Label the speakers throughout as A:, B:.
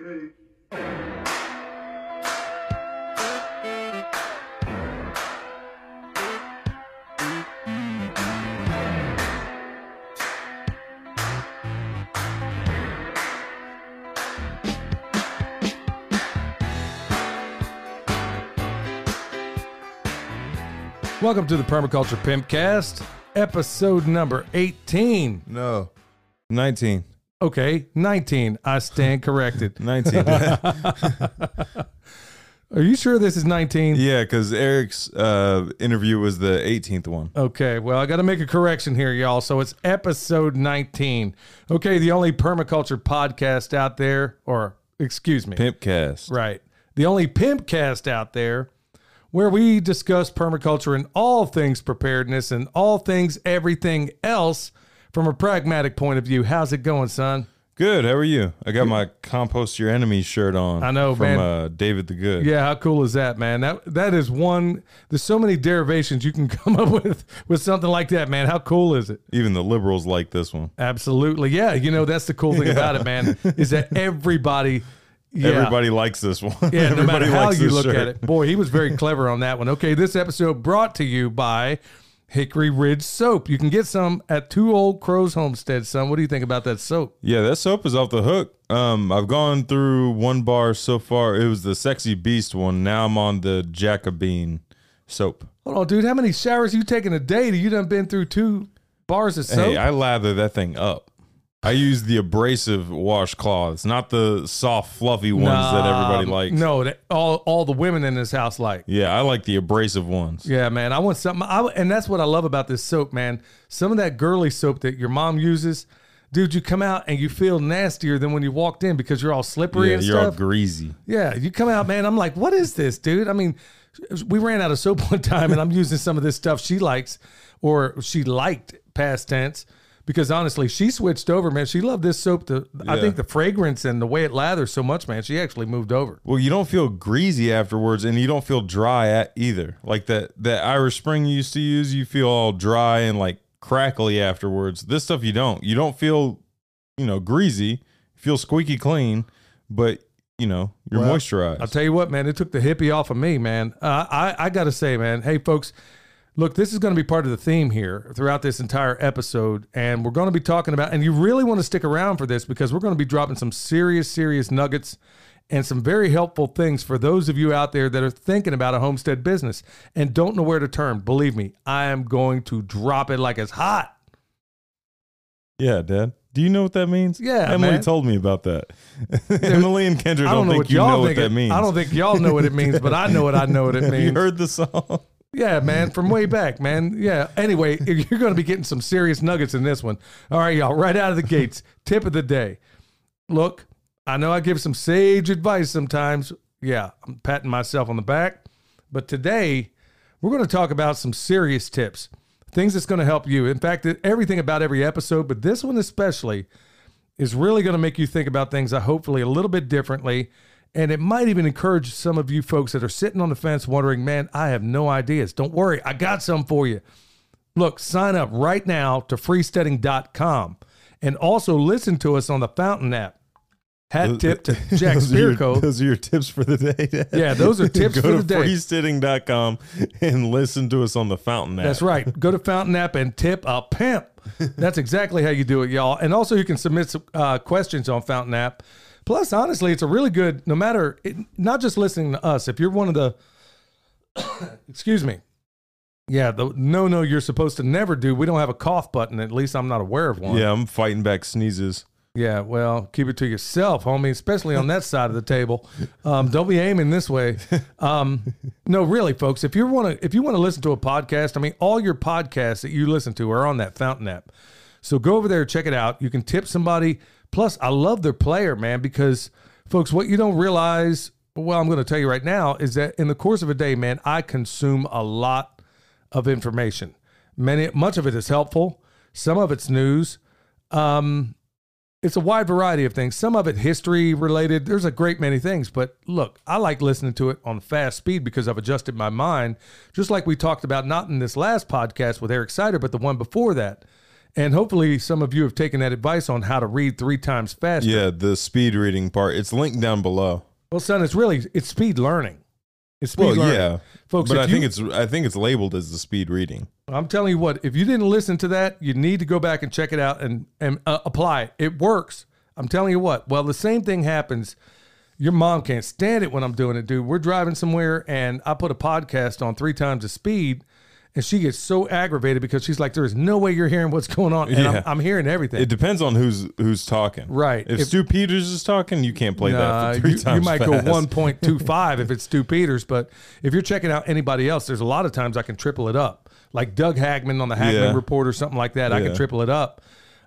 A: Okay.
B: Welcome to the Permaculture Pimpcast, episode number 18.
C: No. 19.
B: Okay, 19. I stand corrected.
C: 19.
B: Are you sure this is 19?
C: yeah, because Eric's uh, interview was the 18th one.
B: Okay, well, I got to make a correction here, y'all. So it's episode 19. Okay, the only permaculture podcast out there, or excuse me,
C: Pimpcast.
B: right? The only pimpcast out there where we discuss permaculture and all things preparedness and all things everything else from a pragmatic point of view. How's it going, son?
C: Good. How are you? I got my Compost Your Enemy shirt on.
B: I know,
C: from,
B: man.
C: uh, David the Good.
B: Yeah, how cool is that, man? That that is one. There's so many derivations you can come up with with something like that, man. How cool is it?
C: Even the liberals like this one.
B: Absolutely, yeah. You know that's the cool thing about it, man, is that everybody, yeah,
C: Everybody likes this one.
B: yeah, no matter
C: Everybody
B: how
C: likes
B: you look
C: shirt.
B: at it. Boy, he was very clever on that one. Okay, this episode brought to you by Hickory Ridge Soap. You can get some at Two Old Crows Homestead. Son, what do you think about that soap?
C: Yeah, that soap is off the hook. Um, I've gone through one bar so far. It was the Sexy Beast one. Now I'm on the Jacobine soap.
B: Hold on, dude. How many showers you taking a day? Do You done been through two bars of soap?
C: Hey, I lather that thing up. I use the abrasive washcloths, not the soft, fluffy ones that everybody likes.
B: No, that all all the women in this house like.
C: Yeah, I like the abrasive ones.
B: Yeah, man. I want something. I, and that's what I love about this soap, man. Some of that girly soap that your mom uses, dude. You come out and you feel nastier than when you walked in because you're all slippery
C: Yeah,
B: and
C: you're all greasy.
B: yeah, you come out, man. I'm like, what is this, dude? I mean, we ran out of soap one time, and I'm using some of this stuff she likes or she liked past tense. Because honestly, she switched over, man. She loved this soap. The I think the fragrance and the way it lathers so much, man. She actually moved over.
C: Well, you don't feel greasy afterwards, and you don't feel dry at either. Like that that Irish Spring you used to use, you feel all dry and like crackly afterwards. This stuff you don't. You don't feel, you know, greasy. Feel squeaky clean, but you know you're
B: Well,
C: moisturized.
B: I'll tell you what, man, it took the hippie off of me, man. Uh, I I got to say, man, hey folks, look, this is going to be part of the theme here throughout this entire episode, and we're going to be talking about, and you really want to stick around for this because we're going to be dropping some serious, serious nuggets and some very helpful things for those of you out there that are thinking about a homestead business and don't know where to turn. Believe me, I am going to drop it like it's hot.
C: yeah, Dad. Do you know what that means?
B: Yeah,
C: Emily
B: man.
C: told me about that. Emily and Kendra
B: I
C: don't,
B: don't know
C: think
B: what
C: you
B: y'all
C: know what
B: think.
C: that
B: it-
C: means.
B: I don't think y'all know what it means, but I know what I know what it means.
C: you heard the song?
B: Yeah, man, from way back, man. Yeah. Anyway, you're going to be getting some serious nuggets in this one. All right, y'all, right out of the gates. Tip of the day. Look, I know I give some sage advice sometimes. Yeah, I'm patting myself on the back. But today, we're going to talk about some serious tips, things that's going to help you. In fact, everything about every episode, but this one especially is really going to make you think about things, uh, hopefully, a little bit differently. And it might even encourage some of you folks that are sitting on the fence wondering, man, I have no ideas. Don't worry, I got some for you. Look, sign up right now to freesteading.com and also listen to us on the Fountain app. Hat tip to Jack
C: those, are your, those are your tips for the day, Dad.
B: Yeah, those are tips
C: Go
B: for
C: to
B: the day.
C: freesteading.com and listen to us on the Fountain app.
B: That's right. Go to Fountain App and tip a pimp. That's exactly how you do it, y'all. And also, you can submit some, uh, questions on Fountain App. Plus, honestly, it's a really good. No matter it, not just listening to us. If you're one of the, excuse me, yeah, the no, no, you're supposed to never do. We don't have a cough button. At least I'm not aware of one.
C: Yeah, I'm fighting back sneezes.
B: Yeah, well, keep it to yourself, homie, especially on that side of the table. Um, don't be aiming this way. Um, no, really, folks, if you want to if you want to listen to a podcast, I mean, all your podcasts that you listen to are on that Fountain app. So go over there, check it out. You can tip somebody. Plus, I love their player, man, because folks, what you don't realize, well, I'm going to tell you right now, is that in the course of a day, man, I consume a lot of information. Many, much of it is helpful. Some of it's news. Um, it's a wide variety of things. Some of it history related. There's a great many things, but look, I like listening to it on fast speed because I've adjusted my mind, just like we talked about not in this last podcast with Eric Sider, but the one before that. And hopefully, some of you have taken that advice on how to read three times faster.
C: Yeah, the speed reading part. It's linked down below.
B: Well, son, it's really it's speed learning. It's speed
C: Well,
B: learning,
C: yeah,
B: folks.
C: but I
B: you-
C: think it's I think it's labeled as the speed reading.
B: I'm telling you what, if you didn't listen to that, you need to go back and check it out and and uh, apply it. It works. I'm telling you what. Well, the same thing happens. Your mom can't stand it when I'm doing it, dude. We're driving somewhere and I put a podcast on three times the speed, and she gets so aggravated because she's like, "There is no way you're hearing what's going on," and
C: Yeah.
B: I'm, I'm hearing everything.
C: It depends on who's who's talking.
B: Right.
C: If,
B: If-
C: Stew Peters is talking, you can't play
B: Nah,
C: that for three
B: you,
C: times.
B: you might
C: fast.
B: go 1.25 if it's Stew Peters, but if you're checking out anybody else, there's a lot of times I can triple it up. Like Doug Hagmann on the Hagmann
C: Yeah.
B: Report or something like that, I can triple it up.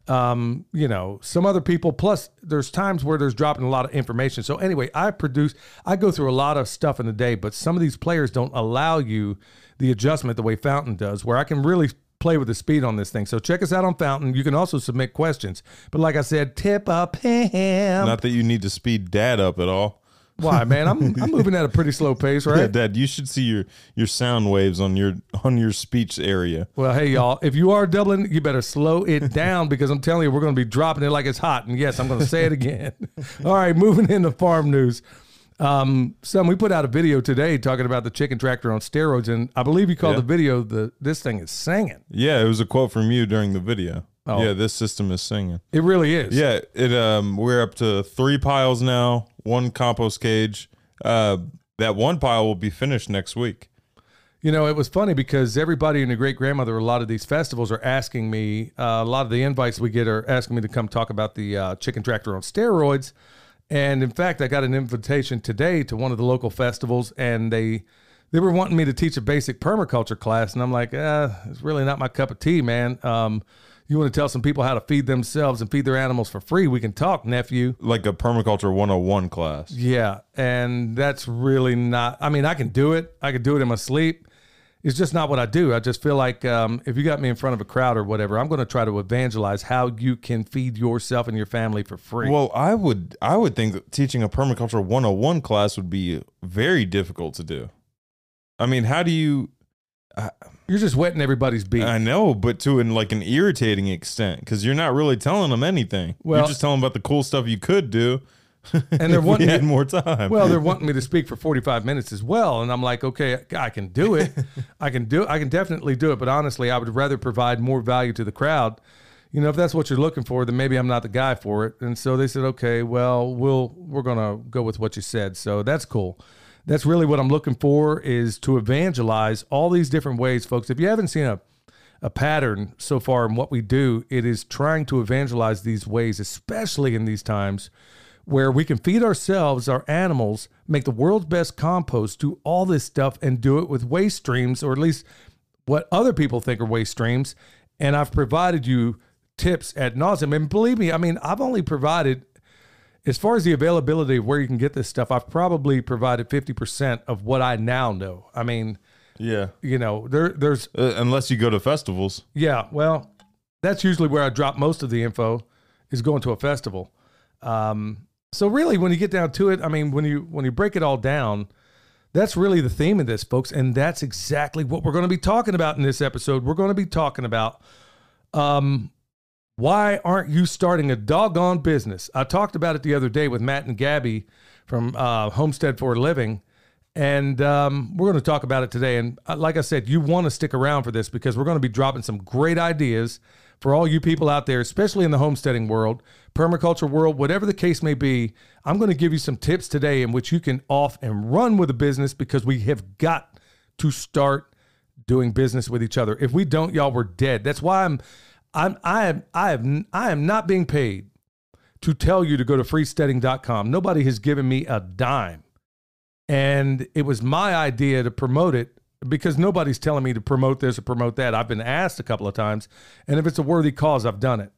B: Um, you know, some other people. Plus, there's times where there's dropping a lot of information. So anyway, I produce, I go through a lot of stuff in a day, but some of these players don't allow you the adjustment the way Fountain does, where I can really play with the speed on this thing. So check us out on Fountain. You can also submit questions. But like I said, tip up him.
C: Not that you need to speed dad up at all.
B: Why, man? I'm I'm moving at a pretty slow pace, right?
C: Yeah, dad, you should see your your sound waves on your on your speech area.
B: Well, hey, y'all, if you are doubling, you better slow it down because I'm telling you, we're going to be dropping it like it's hot. And yes, I'm going to say it again. All right, moving into farm news. Um, son, we put out a video today talking about the chicken tractor on steroids, and I believe you called
C: Yeah.
B: the video the this thing is singing.
C: Yeah, it was a quote from you during the video.
B: Oh.
C: Yeah, this system is singing.
B: It really is.
C: Yeah, it um we're up to three piles now, one compost cage. Uh that one pile will be finished next week.
B: You know, it was funny because everybody and their great grandmother, a lot of these festivals are asking me, uh, a lot of the invites we get are asking me to come talk about the uh, chicken tractor on steroids. And in fact, I got an invitation today to one of the local festivals, and they they were wanting me to teach a basic permaculture class, and I'm like, uh, it's really not my cup of tea, man. Um, you want to tell some people how to feed themselves and feed their animals for free? We can talk, nephew.
C: Like a permaculture 101 class.
B: Yeah, and that's really not. I mean, I can do it. I can do it in my sleep. It's just not what I do. I just feel like um, if you got me in front of a crowd or whatever, I'm going to try to evangelize how you can feed yourself and your family for free.
C: Well, I would I would think that teaching a permaculture 101 class would be very difficult to do. I mean, how do you
B: You're just wetting everybody's beak.
C: I know, but to an like an irritating extent cuz you're not really telling them anything.
B: Well-
C: you're just telling them about the cool stuff you could do.
B: And they're
C: if we
B: wanting
C: had
B: me,
C: more time.
B: well, they're wanting me to speak for 45 minutes as well, and I'm like, okay, I can do it. I can do. I can definitely do it. But honestly, I would rather provide more value to the crowd. You know, if that's what you're looking for, then maybe I'm not the guy for it. And so they said, okay, well, we'll we're gonna go with what you said. So that's cool. That's really what I'm looking for is to evangelize all these different ways, folks. If you haven't seen a a pattern so far in what we do, it is trying to evangelize these ways, especially in these times where we can feed ourselves, our animals, make the world's best compost, do all this stuff, and do it with waste streams, or at least what other people think are waste streams. And I've provided you tips at nauseum. And believe me, I mean, I've only provided, as far as the availability of where you can get this stuff, I've probably provided 50% of what I now know. I mean,
C: yeah.
B: you know, there, there's
C: Uh, unless you go to festivals.
B: yeah, well, that's usually where I drop most of the info is going to a festival. Um, so really, when you get down to it, I mean, when you when you break it all down, that's really the theme of this, folks, and that's exactly what we're going to be talking about in this episode. We're going to be talking about um, why aren't you starting a doggone business? I talked about it the other day with Matt and Gabby from uh, Homestead for a Living. And um, we're going to talk about it today. And uh, like I said, you want to stick around for this because we're going to be dropping some great ideas for all you people out there, especially in the homesteading world, permaculture world, whatever the case may be. I'm going to give you some tips today in which you can off and run with a business because we have got to start doing business with each other. If we don't, y'all, we're dead. That's why I'm, I'm, I am, I am, I am not being paid to tell you to go to freesteading.com. Nobody has given me a dime. And it was my idea to promote it because nobody's telling me to promote this or promote that. I've been asked a couple of times. And if it's a worthy cause, I've done it.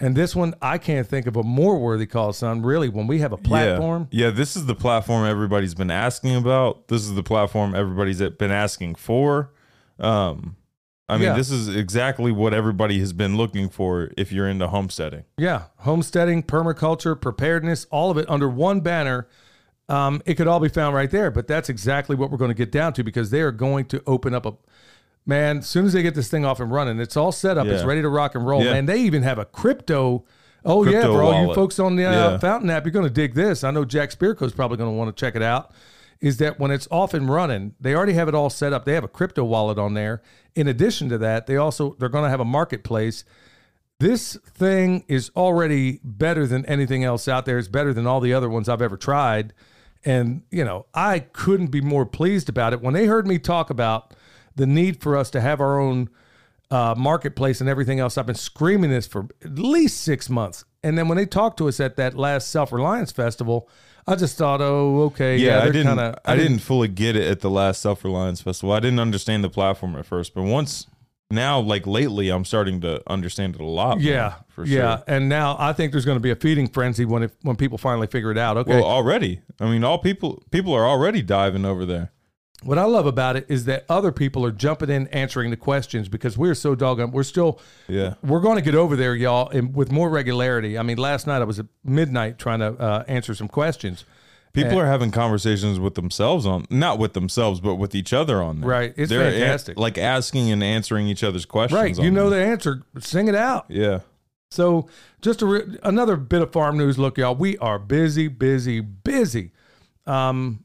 B: And this one, I can't think of a more worthy cause, son. Really, when we have a platform,
C: Yeah. yeah, this is the platform everybody's been asking about. This is the platform everybody's been asking for. Um, I mean,
B: Yeah.
C: this is exactly what everybody has been looking for if you're into homesteading.
B: Yeah, homesteading, permaculture, preparedness, all of it under one banner. Um, it could all be found right there, but that's exactly what we're going to get down to because they are going to open up a man, as soon as they get this thing off and running, it's all set up. It's ready to rock and roll.
C: Yeah.
B: Man, they even have a crypto. Oh yeah,
C: Crypto
B: for all you folks on the uh,
C: Yeah.
B: Fountain app, you're going to dig this. I know Jack Spirko's probably going to want to check it out. Is that when it's off and running, they already have it all set up. They have a crypto wallet on there. In addition to that, they also they're going to have a marketplace. This thing is already better than anything else out there. It's better than all the other ones I've ever tried. And, you know, I couldn't be more pleased about it. When they heard me talk about the need for us to have our own uh, marketplace and everything else, I've been screaming this for at least six months. And then when they talked to us at that last Self Reliance Festival, I just thought, oh, okay.
C: Yeah, I
B: they're
C: didn't.
B: kinda-
C: I didn't fully get it at the last Self Reliance Festival. I didn't understand the platform at first, but once now, like lately, I'm starting to understand it a lot. more,
B: Yeah,
C: for sure.
B: yeah. And now I think there's going to be a feeding frenzy when it, when people finally figure it out. Okay,
C: Well, already, I mean, all people people are already diving over there.
B: What I love about it is that other people are jumping in answering the questions because we're so doggone. We're still,
C: Yeah,
B: we're going to get over there, y'all, and with more regularity. I mean, last night I was at midnight trying to uh, answer some questions.
C: People are having conversations with themselves on, not with themselves, but with each other on there.
B: Right, it's
C: They're a-
B: fantastic.
C: like asking and answering each other's questions.
B: Right, you know the answer. Sing it out.
C: Yeah,
B: So, just a re- another bit of farm news. Look, y'all, we are busy, busy, busy, um,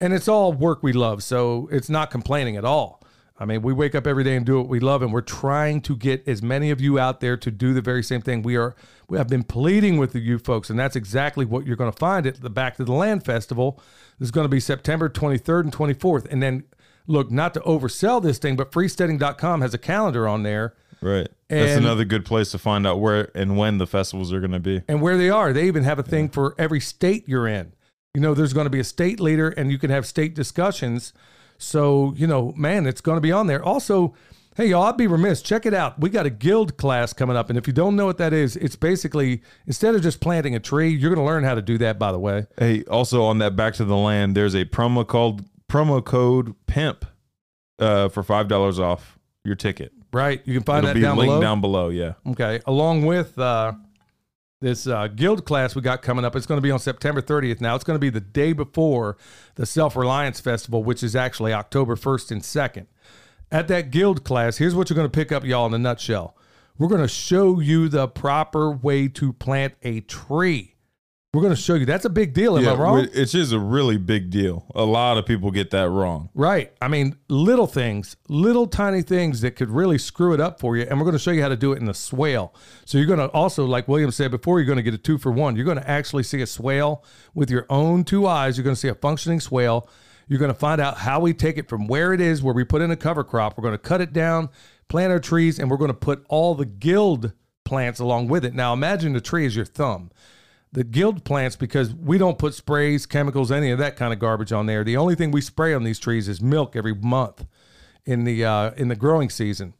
B: and it's all work we love. So it's not complaining at all. I mean, we wake up every day and do what we love, and we're trying to get as many of you out there to do the very same thing. We are. We have been pleading with you folks, and that's exactly what you're going to find at the Back to the Land Festival. This is going to be September 23rd and 24th, and then look, not to oversell this thing, but freesteading.com has a calendar on there
C: right. That's another good place to find out where and when the festivals are going to be.
B: and where they are. They even have a thing for every state you're in. You know, there's going to be a state leader and you can have state discussions. So, you know, man, it's going to be on there. Also, hey, y'all, I'd be remiss. Check it out. We got a guild class coming up. And if you don't know what that is, it's basically instead of just planting a tree, you're going to learn how to do that, by the way.
C: Hey, also on that back to the land, there's a promo called promo code pimp uh, for five dollars off your ticket.
B: Right? You can find
C: It'll
B: that
C: be
B: down
C: linked
B: below.
C: down below. Yeah,
B: Okay. Along with uh, this uh, guild class we got coming up, it's going to be on September 30th. Now, it's going to be the day before the Self Reliance Festival, which is actually October 1st and 2nd. At that guild class, here's what you're going to pick up, y'all, in a nutshell. We're going to show you the proper way to plant a tree. We're going to show you. That's a big deal. Am
C: yeah.
B: I wrong?
C: It is a really big deal. A lot of people get that wrong.
B: Right. I mean, little things, little tiny things that could really screw it up for you. And we're going to show you how to do it in the swale. So you're going to also, like William said before, you're going to get a two for one. You're going to actually see a swale with your own two eyes. You're going to see a functioning swale. You're going to find out how we take it from where it is, where we put in a cover crop. We're going to cut it down, plant our trees, and we're going to put all the guild plants along with it. Now, imagine the tree is your thumb the guild plants because we don't put sprays, chemicals, any of that kind of garbage on there. The only thing we spray on these trees is milk every month in the uh, in the growing season.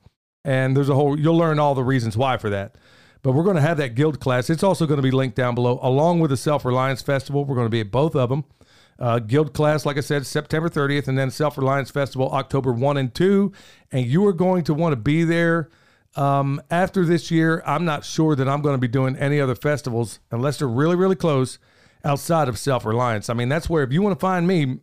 B: And there's a whole you'll learn all the reasons why for that. But we're going to have that guild class. It's also going to be linked down below, along with the Self Reliance Festival. We're going to be at both of them. Uh, guild class, like I said, September 30th, and then Self Reliance Festival, October 1 and 2. And you are going to want to be there. Um, after this year, I'm not sure that I'm going to be doing any other festivals unless they're really, really close outside of Self Reliance. I mean, that's where, if you want to find me,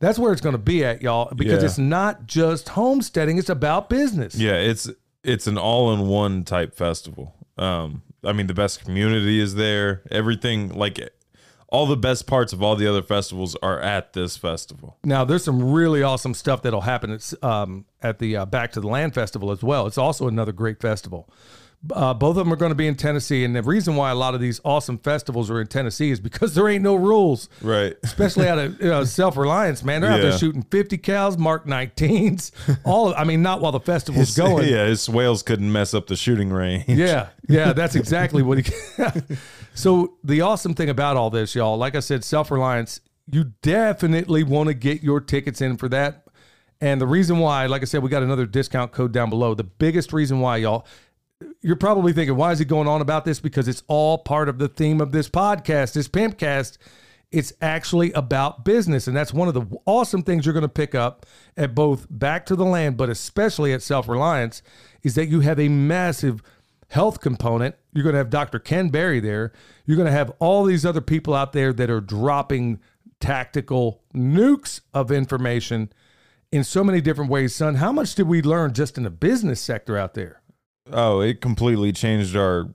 B: that's where it's going to be at, y'all, because
C: Yeah.
B: it's not just homesteading, it's about business.
C: Yeah, it's it's an all-in-one type festival. Um, I mean, the best community is there. Everything like all the best parts of all the other festivals are at this festival.
B: Now, there's some really awesome stuff that'll happen at, um, at the uh, Back to the Land Festival as well. It's also another great festival. Uh, both of them are going to be in Tennessee. And the reason why a lot of these awesome festivals are in Tennessee is because there ain't no rules,
C: Right.
B: especially out of you know, self reliance, man. They're out there shooting 50 cals, Mark 19s, all of, I mean, not while the festival's going.
C: yeah, his whales couldn't mess up the shooting range.
B: Yeah, yeah, that's exactly what he. so the awesome thing about all this, y'all, like I said, self reliance. You definitely want to get your tickets in for that. And the reason why, like I said, we got another discount code down below. The biggest reason why, y'all, you're probably thinking, why is he going on about this? Because it's all part of the theme of this podcast, this Pimpcast. It's actually about business. And that's one of the awesome things you're going to pick up at both Back to the Land, but especially at Self Reliance, is that you have a massive health component. You're going to have Dr. Ken Berry there. You're going to have all these other people out there that are dropping tactical nukes of information in so many different ways, son. How much did we learn just in the business sector out there?
C: Oh, it completely changed our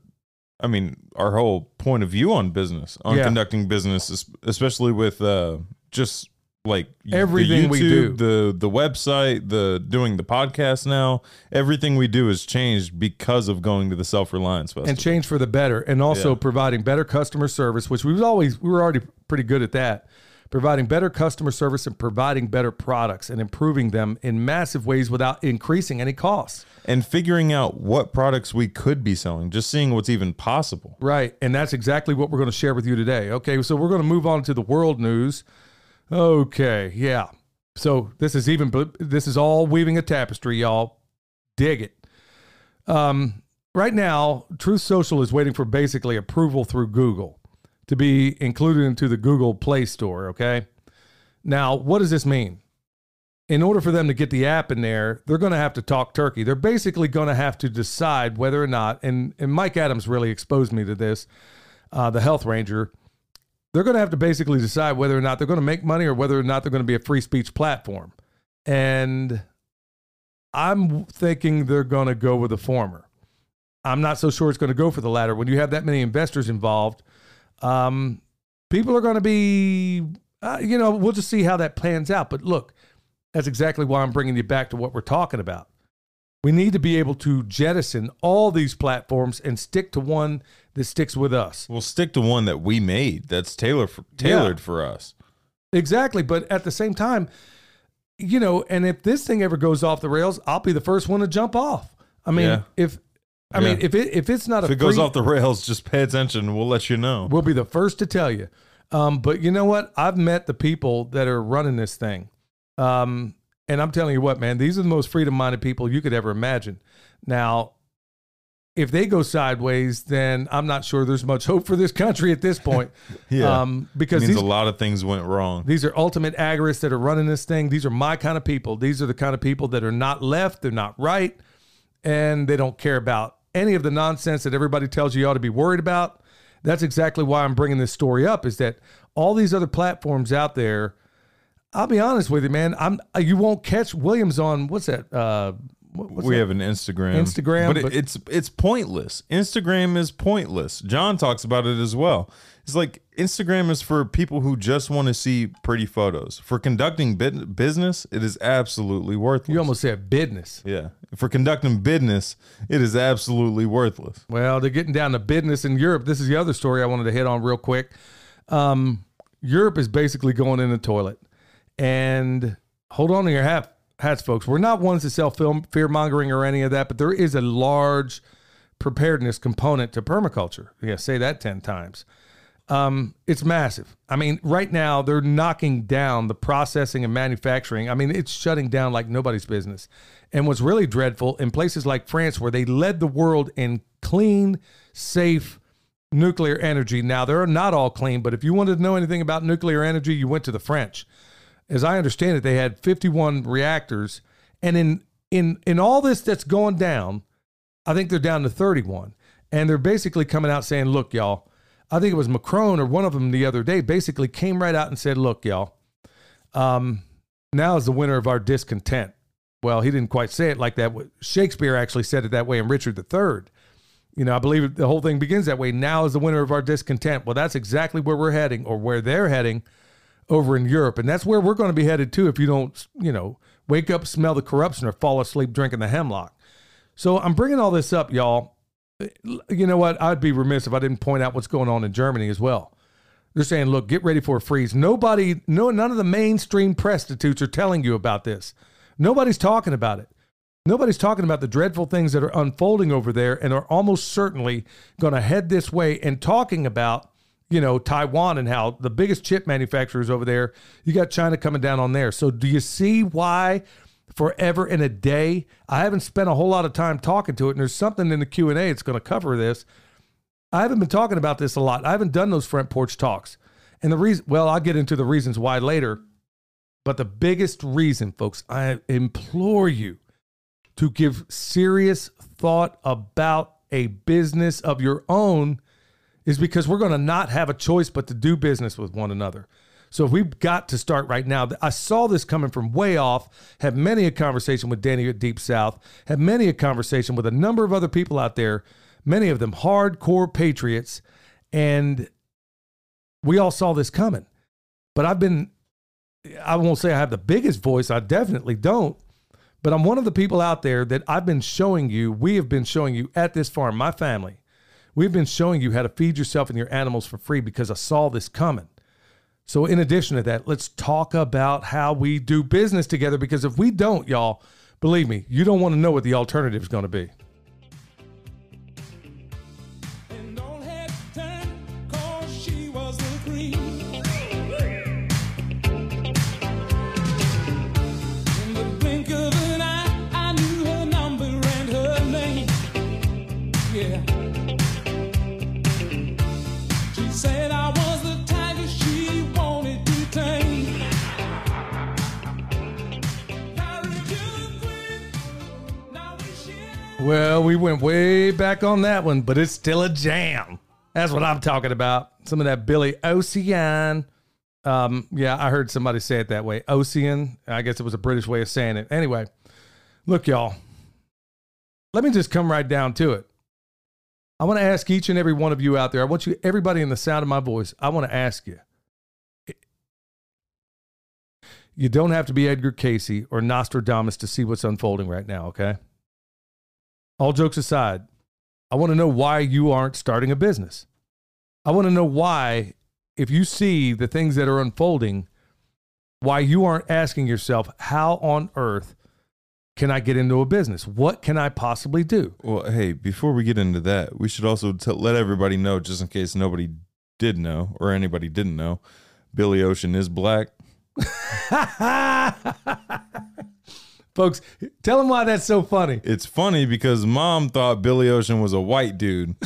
C: I mean, our whole point of view on business, on
B: Yeah.
C: conducting business, especially with uh just like
B: Everything we do.
C: the the website, the doing the podcast now, everything we do has changed because of going to the Self Reliance Festival.
B: and change for the better and also
C: Yeah.
B: providing better customer service which we was always we were already pretty good at that providing better customer service and providing better products and improving them in massive ways without increasing any costs.
C: And figuring out what products we could be selling, just seeing what's even possible.
B: right and that's exactly what we're going to share with you today okay? So we're going to move on to the world news. Okay yeah. So this is even this is all weaving a tapestry y'all. Dig it. Um, right now truth social is waiting for basically approval through google to be included into the google play store okay? Now what does this mean? In order for them to get the app in there they're going to have to talk turkey. They're basically going to have to decide whether or not and, and mike adams really exposed me to this uh, the health ranger. They're going to have to basically decide whether or not they're going to make money or whether or not they're going to be a free speech platform. And I'm thinking they're going to go with the former. I'm not so sure it's going to go for the latter. When you have that many investors involved, um, people are going to be, uh, you know, we'll just see how that plans out. But look, that's exactly why I'm bringing you back to what we're talking about. We need to be able to jettison all these platforms and stick to one that sticks with us.
C: We'll stick to one that we made that's tailored for, tailored for us.
B: Exactly. But at the same time, you know, and if this thing ever goes off the rails, I'll be the first one to jump off. I mean,
C: Yeah.
B: if I mean, if it if it's not
C: If
B: a
C: it goes
B: free-
C: off the rails, just pay attention and we'll let you know.
B: we'll be the first to tell you. Um, but you know what? I've met the people that are running this thing. Um, and I'm telling you what, man, these are the most freedom minded people you could ever imagine. Now, if they go sideways, then I'm not sure there's much hope for this country at this point.
C: Yeah.
B: Um,
C: It
B: because
C: means
B: these
C: a lot of things went wrong.
B: These are ultimate agorists that are running this thing. These are my kind of people. These are the kind of people that are not left, they're not right, and they don't care about any of the nonsense that everybody tells you you ought to be worried about. That's exactly why I'm bringing this story up is that all these other platforms out there, I'll be honest with you, man, I'm you won't catch Williams on what's that? Uh what's
C: we
B: that?
C: have an Instagram.
B: Instagram,
C: but, it-
B: but-
C: it's it's pointless. Instagram is pointless. John talks about it as well. It's like Instagram is for people who just want to see pretty photos. For conducting bit- business, it is absolutely worthless.
B: you almost said business.
C: yeah. For conducting business, it is absolutely worthless.
B: Well, they're getting down to business in Europe. This is the other story I wanted to hit on real quick. Um, Europe is basically going in the toilet. And hold on to your hat, hats, folks. We're not ones to sell film fear mongering or any of that, but there is a large preparedness component to permaculture. Yeah, say that 10 times. Um, it's massive. I mean, right now they're knocking down the processing and manufacturing. I mean, it's shutting down like nobody's business. And what's really dreadful in places like France, where they led the world in clean, safe nuclear energy. Now they're not all clean, but if you wanted to know anything about nuclear energy, you went to the French. As I understand it, they had 51 reactors, and in in in all this that's going down, I think they're down to 31. And they're basically coming out saying, look, y'all, I think it was Macron or one of them the other day basically came right out and said, look, y'all, um, now is the winter of our discontent. Well, he didn't quite say it like that. Shakespeare actually said it that way in Richard III. You know, I believe the whole thing begins that way. Now is the winter of our discontent. Well, that's exactly where we're heading or where they're heading over in Europe. And that's where we're going to be headed too if you don't, you know, wake up, smell the corruption, or fall asleep drinking the hemlock. So I'm bringing all this up, y'all. You know what? I'd be remiss if I didn't point out what's going on in Germany as well. They're saying, look, get ready for a freeze. Nobody, no, none of the mainstream prostitutes are telling you about this. Nobody's talking about it. Nobody's talking about the dreadful things that are unfolding over there and are almost certainly going to head this way and talking about, you know, Taiwan and how the biggest chip manufacturers over there, you got China coming down on there. So do you see why forever in a day, I haven't spent a whole lot of time talking to it and there's something in the Q&A that's going to cover this. I haven't been talking about this a lot. I haven't done those front porch talks. And the reason, well, I'll get into the reasons why later. But the biggest reason, folks, I implore you to give serious thought about a business of your own is because we're going to not have a choice but to do business with one another. So if we've got to start right now. I saw this coming from way off. Had many a conversation with Danny at Deep South. Had many a conversation with a number of other people out there. Many of them hardcore patriots, and we all saw this coming. But I've been. I won't say I have the biggest voice. I definitely don't. But I'm one of the people out there that I've been showing you. We have been showing you at this farm, my family. We've been showing you how to feed yourself and your animals for free because I saw this coming. So, in addition to that, let's talk about how we do business together because if we don't, y'all, believe me, you don't want to know what the alternative is going to be. Well, we went way back on that one, but it's still a jam. That's what I'm talking about. Some of that Billy Ocean. Um, yeah, I heard somebody say it that way. Ocean. I guess it was a British way of saying it. Anyway, look, y'all. Let me just come right down to it. I want to ask each and every one of you out there. I want you, everybody in the sound of my voice, I want to ask you. You don't have to be Edgar Cayce or Nostradamus to see what's unfolding right now, okay? All jokes aside, I want to know why you aren't starting a business. I want to know why, if you see the things that are unfolding, why you aren't asking yourself, how on earth can I get into a business? What can I possibly do?
C: Well, hey, before we get into that, we should also t- let everybody know, just in case nobody did know or anybody didn't know, Billy Ocean is black.
B: Folks, tell them why that's so funny.
C: It's funny because mom thought Billy Ocean was a white dude.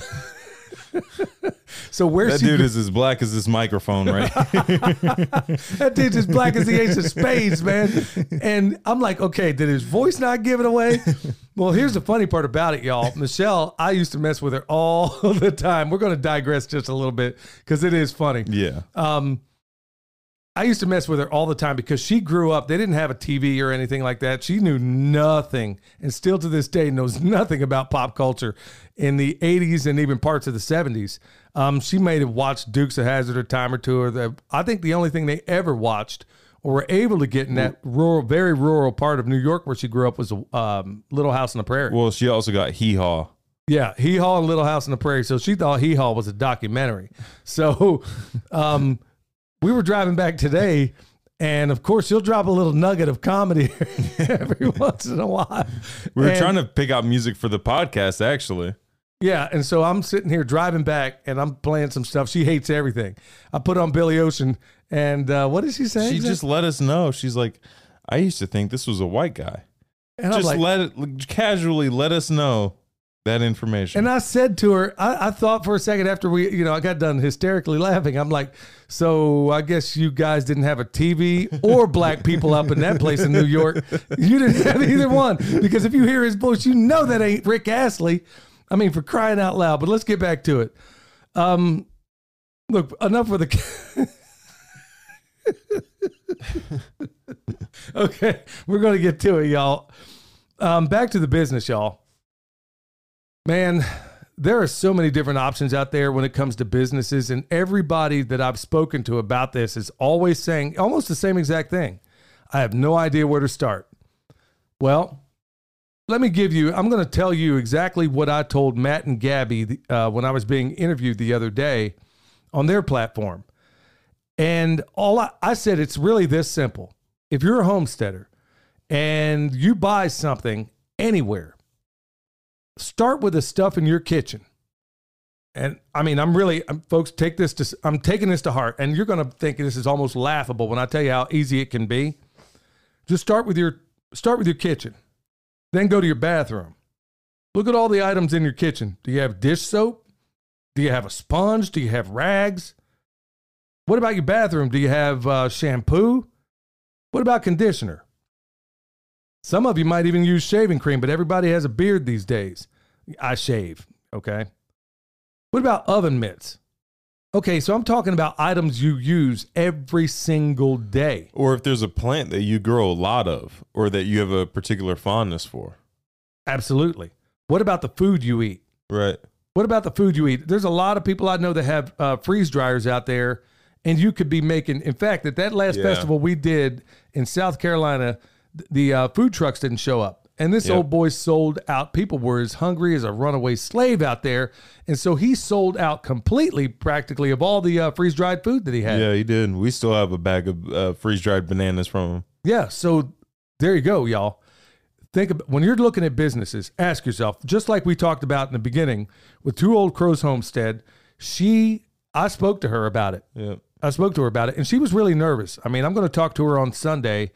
B: So where's
C: That dude is as black as this microphone, right?
B: That dude's as black as the ace of spades, man. And I'm like, okay, did his voice not give it away? Well, here's the funny part about it, y'all. Michelle, I used to mess with her all the time. We're going to digress just a little bit because it is funny.
C: yeah.
B: Um, I used to mess with her all the time because she grew up. They didn't have a TV or anything like that. She knew nothing, and still to this day knows nothing about pop culture in the '80s and even parts of the '70s. Um, she may have watched Dukes of Hazzard a time or two, or the, I think the only thing they ever watched or were able to get in that rural, very rural part of New York where she grew up was a um, Little House on the Prairie.
C: Well, she also got Hee Haw.
B: Yeah, Hee Haw and Little House on the Prairie. So she thought Hee Haw was a documentary. So um, we were driving back today, and of course, she'll drop a little nugget of comedy every once in a while.
C: We were
B: And-
C: trying to pick out music for the podcast, actually.
B: Yeah, and so I'm sitting here driving back, and I'm playing some stuff. She hates everything. I put on Billy Ocean, and uh, what did she say?
C: She just let us know. She's like, I used to think this was a white guy.
B: and I'm
C: Just
B: like,
C: let it casually let us know that information.
B: And I said to her, I, I thought for a second after we, you know, I got done hysterically laughing. I'm like, so I guess you guys didn't have a TV or black people up in that place in New York. You didn't have either one because if you hear his voice, you know that ain't Rick Astley. I mean, for crying out loud. But let's get back to it. Um, look, enough with the. okay, we're going to get to it, y'all. Um, back to the business, y'all. Man, there are so many different options out there when it comes to businesses, and everybody that I've spoken to about this is always saying almost the same exact thing. I have no idea where to start. Well, let me give you, I'm going to tell you exactly what I told Matt and Gabby uh, when I was being interviewed the other day on their platform. And all I, I said, it's really this simple. If you're a homesteader and you buy something anywhere, start with the stuff in your kitchen. And I mean, I'm really, I'm, folks, take this to, I'm taking this to heart. And you're going to think this is almost laughable when I tell you how easy it can be. Just start with your, start with your kitchen. Then go to your bathroom. Look at all the items in your kitchen. Do you have dish soap? Do you have a sponge? Do you have rags? What about your bathroom? Do you have uh, shampoo? What about conditioner? Some of you might even use shaving cream, but everybody has a beard these days. I shave, okay? What about oven mitts? Okay, so I'm talking about items you use every single day.
C: Or if there's a plant that you grow a lot of or that you have a particular fondness for.
B: Absolutely. What about the food you eat?
C: Right.
B: What about the food you eat? There's a lot of people I know that have uh, freeze dryers out there, and you could be making. In fact, at that last
C: Yeah.
B: festival we did in South Carolina, the uh, food trucks didn't show up, and this
C: Yep.
B: old boy sold out. People were as hungry as a runaway slave out there, and so he sold out completely, practically, of all the uh, freeze dried food that he had.
C: Yeah, he did. We still have a bag of uh, freeze dried bananas from him.
B: Yeah, so there you go, y'all. Think about when you're looking at businesses, ask yourself, just like we talked about in the beginning with Two Old Crows Homestead, she I spoke to her about it.
C: Yeah.
B: I spoke to her about it and she was really nervous. I mean, I'm going to talk to her on Sunday.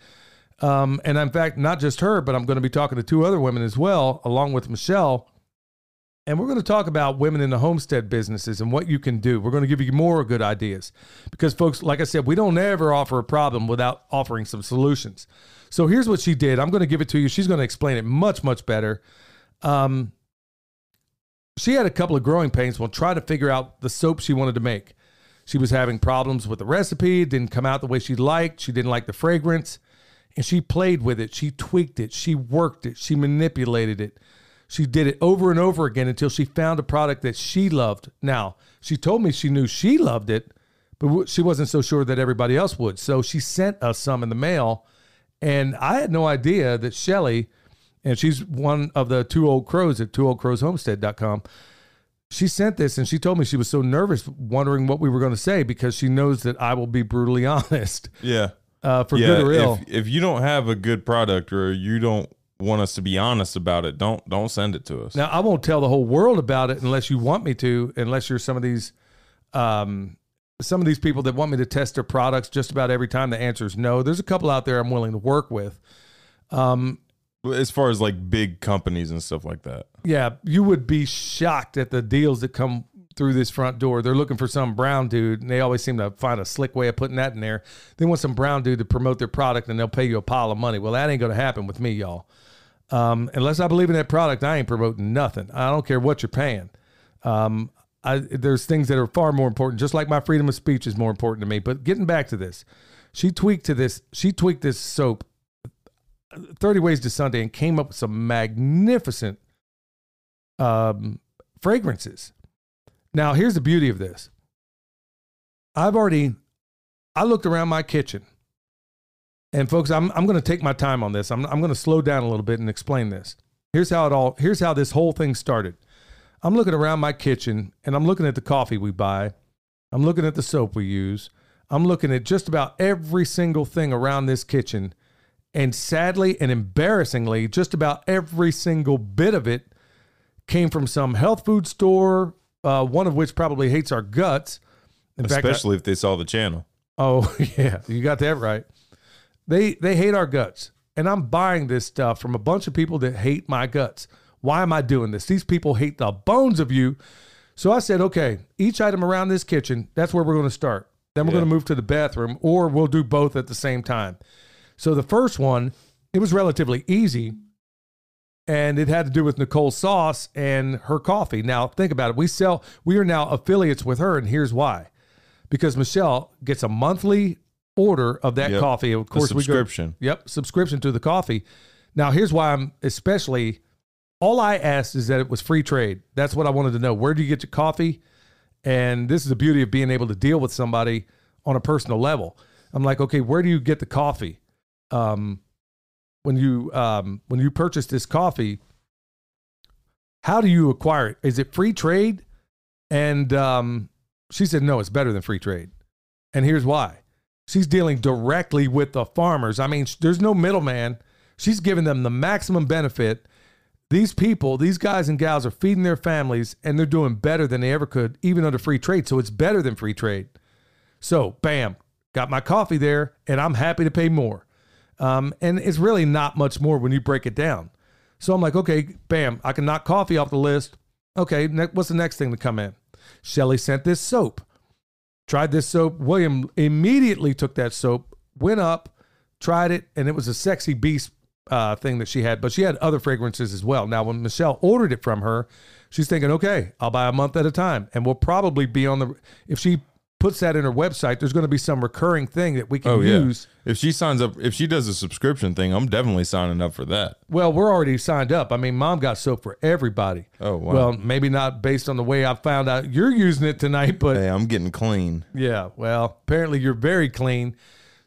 B: Um, and in fact, not just her, but I'm going to be talking to two other women as well, along with Michelle. And we're going to talk about women in the homestead businesses and what you can do. We're going to give you more good ideas because, folks, like I said, we don't ever offer a problem without offering some solutions. So here's what she did. I'm going to give it to you. She's going to explain it much, much better. Um, she had a couple of growing pains while trying to figure out the soap she wanted to make. She was having problems with the recipe, didn't come out the way she liked. She didn't like the fragrance. And she played with it. She tweaked it. She worked it. She manipulated it. She did it over and over again until she found a product that she loved. Now, she told me she knew she loved it, but she wasn't so sure that everybody else would. So she sent us some in the mail. And I had no idea that Shelly, and she's one of the two old crows at twooldcrowshomestead.com. She sent this and she told me she was so nervous, wondering what we were going to say because she knows that I will be brutally honest
C: Yeah.
B: Uh, for
C: yeah.
B: good or ill.
C: If, if you don't have a good product or you don't want us to be honest about it, don't don't send it to us.
B: Now, I won't tell the whole world about it unless you want me to, unless you're some of these um, some of these people that want me to test their products just about every time the answer is no. There's a couple out there I'm willing to work with. Um,
C: As far as like big companies and stuff like that.
B: yeah, you would be shocked at the deals that come through this front door. They're looking for some brown dude, and they always seem to find a slick way of putting that in there. They want some brown dude to promote their product, and they'll pay you a pile of money. Well, that ain't going to happen with me, y'all. Um, unless I believe in that product, I ain't promoting nothing. I don't care what you're paying. Um, I, there's things that are far more important. Just like my freedom of speech is more important to me. But getting back to this, she tweaked to this. She tweaked this soap, Thirty Ways to Sunday, and came up with some magnificent um, fragrances. Now, here's the beauty of this. I've already, I looked around my kitchen, and folks, I'm I'm going to take my time on this. I'm I'm going to slow down a little bit and explain this. Here's how it all. Here's how this whole thing started. I'm looking around my kitchen, and I'm looking at the coffee we buy. I'm looking at the soap we use. I'm looking at just about every single thing around this kitchen. And sadly and embarrassingly, just about every single bit of it came from some health food store, uh, one of which probably hates our guts. In fact, I-
C: Especially if they saw the channel.
B: Oh yeah, you got that right. They they hate our guts, and I'm buying this stuff from a bunch of people that hate my guts. Why am I doing this? These people hate the bones of you. So I said, okay, each item around this kitchen, that's where we're going to start. Then we're
C: Yeah.
B: going to move to the bathroom, or we'll do both at the same time. So the first one, it was relatively easy, and it had to do with Nicole Sauce and her coffee. Now think about it. We sell, we are now affiliates with her, and here's why because Michelle gets a monthly order of that
C: Yep.
B: coffee. Of course, we go.
C: subscription.
B: Yep, subscription to the coffee. Now, here's why I'm especially. All I asked is that it was free trade. That's what I wanted to know. Where do you get your coffee? And this is the beauty of being able to deal with somebody on a personal level. I'm like, okay, where do you get the coffee? Um, when you um, when you purchase this coffee, how do you acquire it? Is it free trade? And um, she said, no, it's better than free trade. And here's why. She's dealing directly with the farmers. I mean, there's no middleman. She's giving them the maximum benefit. These people, these guys and gals are feeding their families and they're doing better than they ever could, even under free trade. So it's better than free trade. So, bam, got my coffee there and I'm happy to pay more. Um, and it's really not much more when you break it down. So I'm like, okay, bam, I can knock coffee off the list. Okay, ne- what's the next thing to come in? Shelly sent this soap. Tried this soap. William immediately took that soap, went up, tried it, and it was a sexy beast uh, thing that she had, but she had other fragrances as well. Now, when Michelle ordered it from her, she's thinking, okay, I'll buy a month at a time, and we'll probably be on the if she puts that in her website, there's going to be some recurring thing that we can
C: Oh yeah.
B: use.
C: If she signs up, if she does a subscription thing, I'm definitely signing up for that.
B: Well, we're already signed up. I mean, mom got soap for everybody.
C: Oh wow.
B: Well, maybe not based on the way I found out you're using it tonight, but
C: hey, I'm getting clean.
B: yeah, well, apparently you're very clean.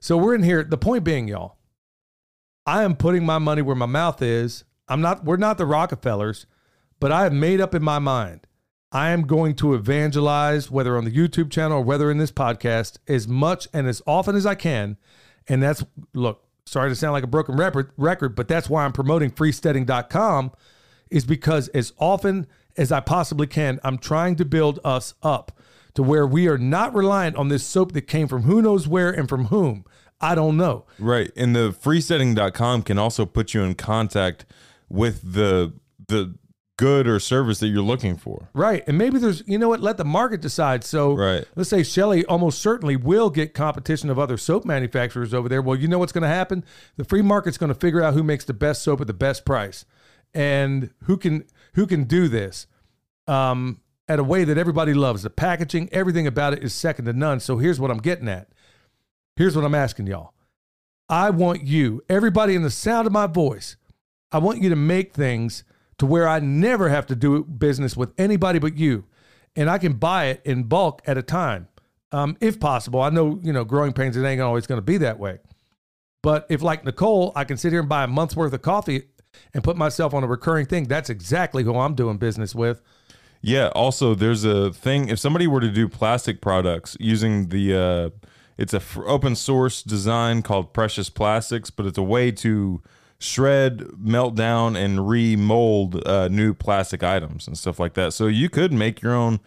B: So we're in here. The point being, y'all, I am putting my money where my mouth is. I'm not, we're not the Rockefellers, but I have made up in my mind. I am going to evangelize, whether on the YouTube channel or whether in this podcast, as much and as often as I can. And that's, look, sorry to sound like a broken record, but that's why I'm promoting freesteading.com is because as often as I possibly can, I'm trying to build us up to where we are not reliant on this soap that came from who knows where and from whom. I don't know.
C: Right. And the freesteading.com can also put you in contact with the the good or service that you're looking for.
B: Right. And maybe there's, you know what, let the market decide. So
C: Right.
B: let's say Shelly almost certainly will get competition of other soap manufacturers over there. Well, you know what's going to happen? The free market's going to figure out who makes the best soap at the best price and who can who can do this um, at a way that everybody loves. The packaging, everything about it is second to none. So here's what I'm getting at. Here's what I'm asking y'all. I want you, everybody in the sound of my voice, I want you to make things to where I never have to do business with anybody but you. And I can buy it in bulk at a time, um, if possible. I know, you know, growing pains, it ain't always going to be that way. But if, like Nicole, I can sit here and buy a month's worth of coffee and put myself on a recurring thing, that's exactly who I'm doing business with.
C: Yeah. Also, there's a thing. If somebody were to do plastic products using the, uh, it's a f- open source design called Precious Plastics, but it's a way to shred, melt down, and remold uh, new plastic items and stuff like that. So you could make your own.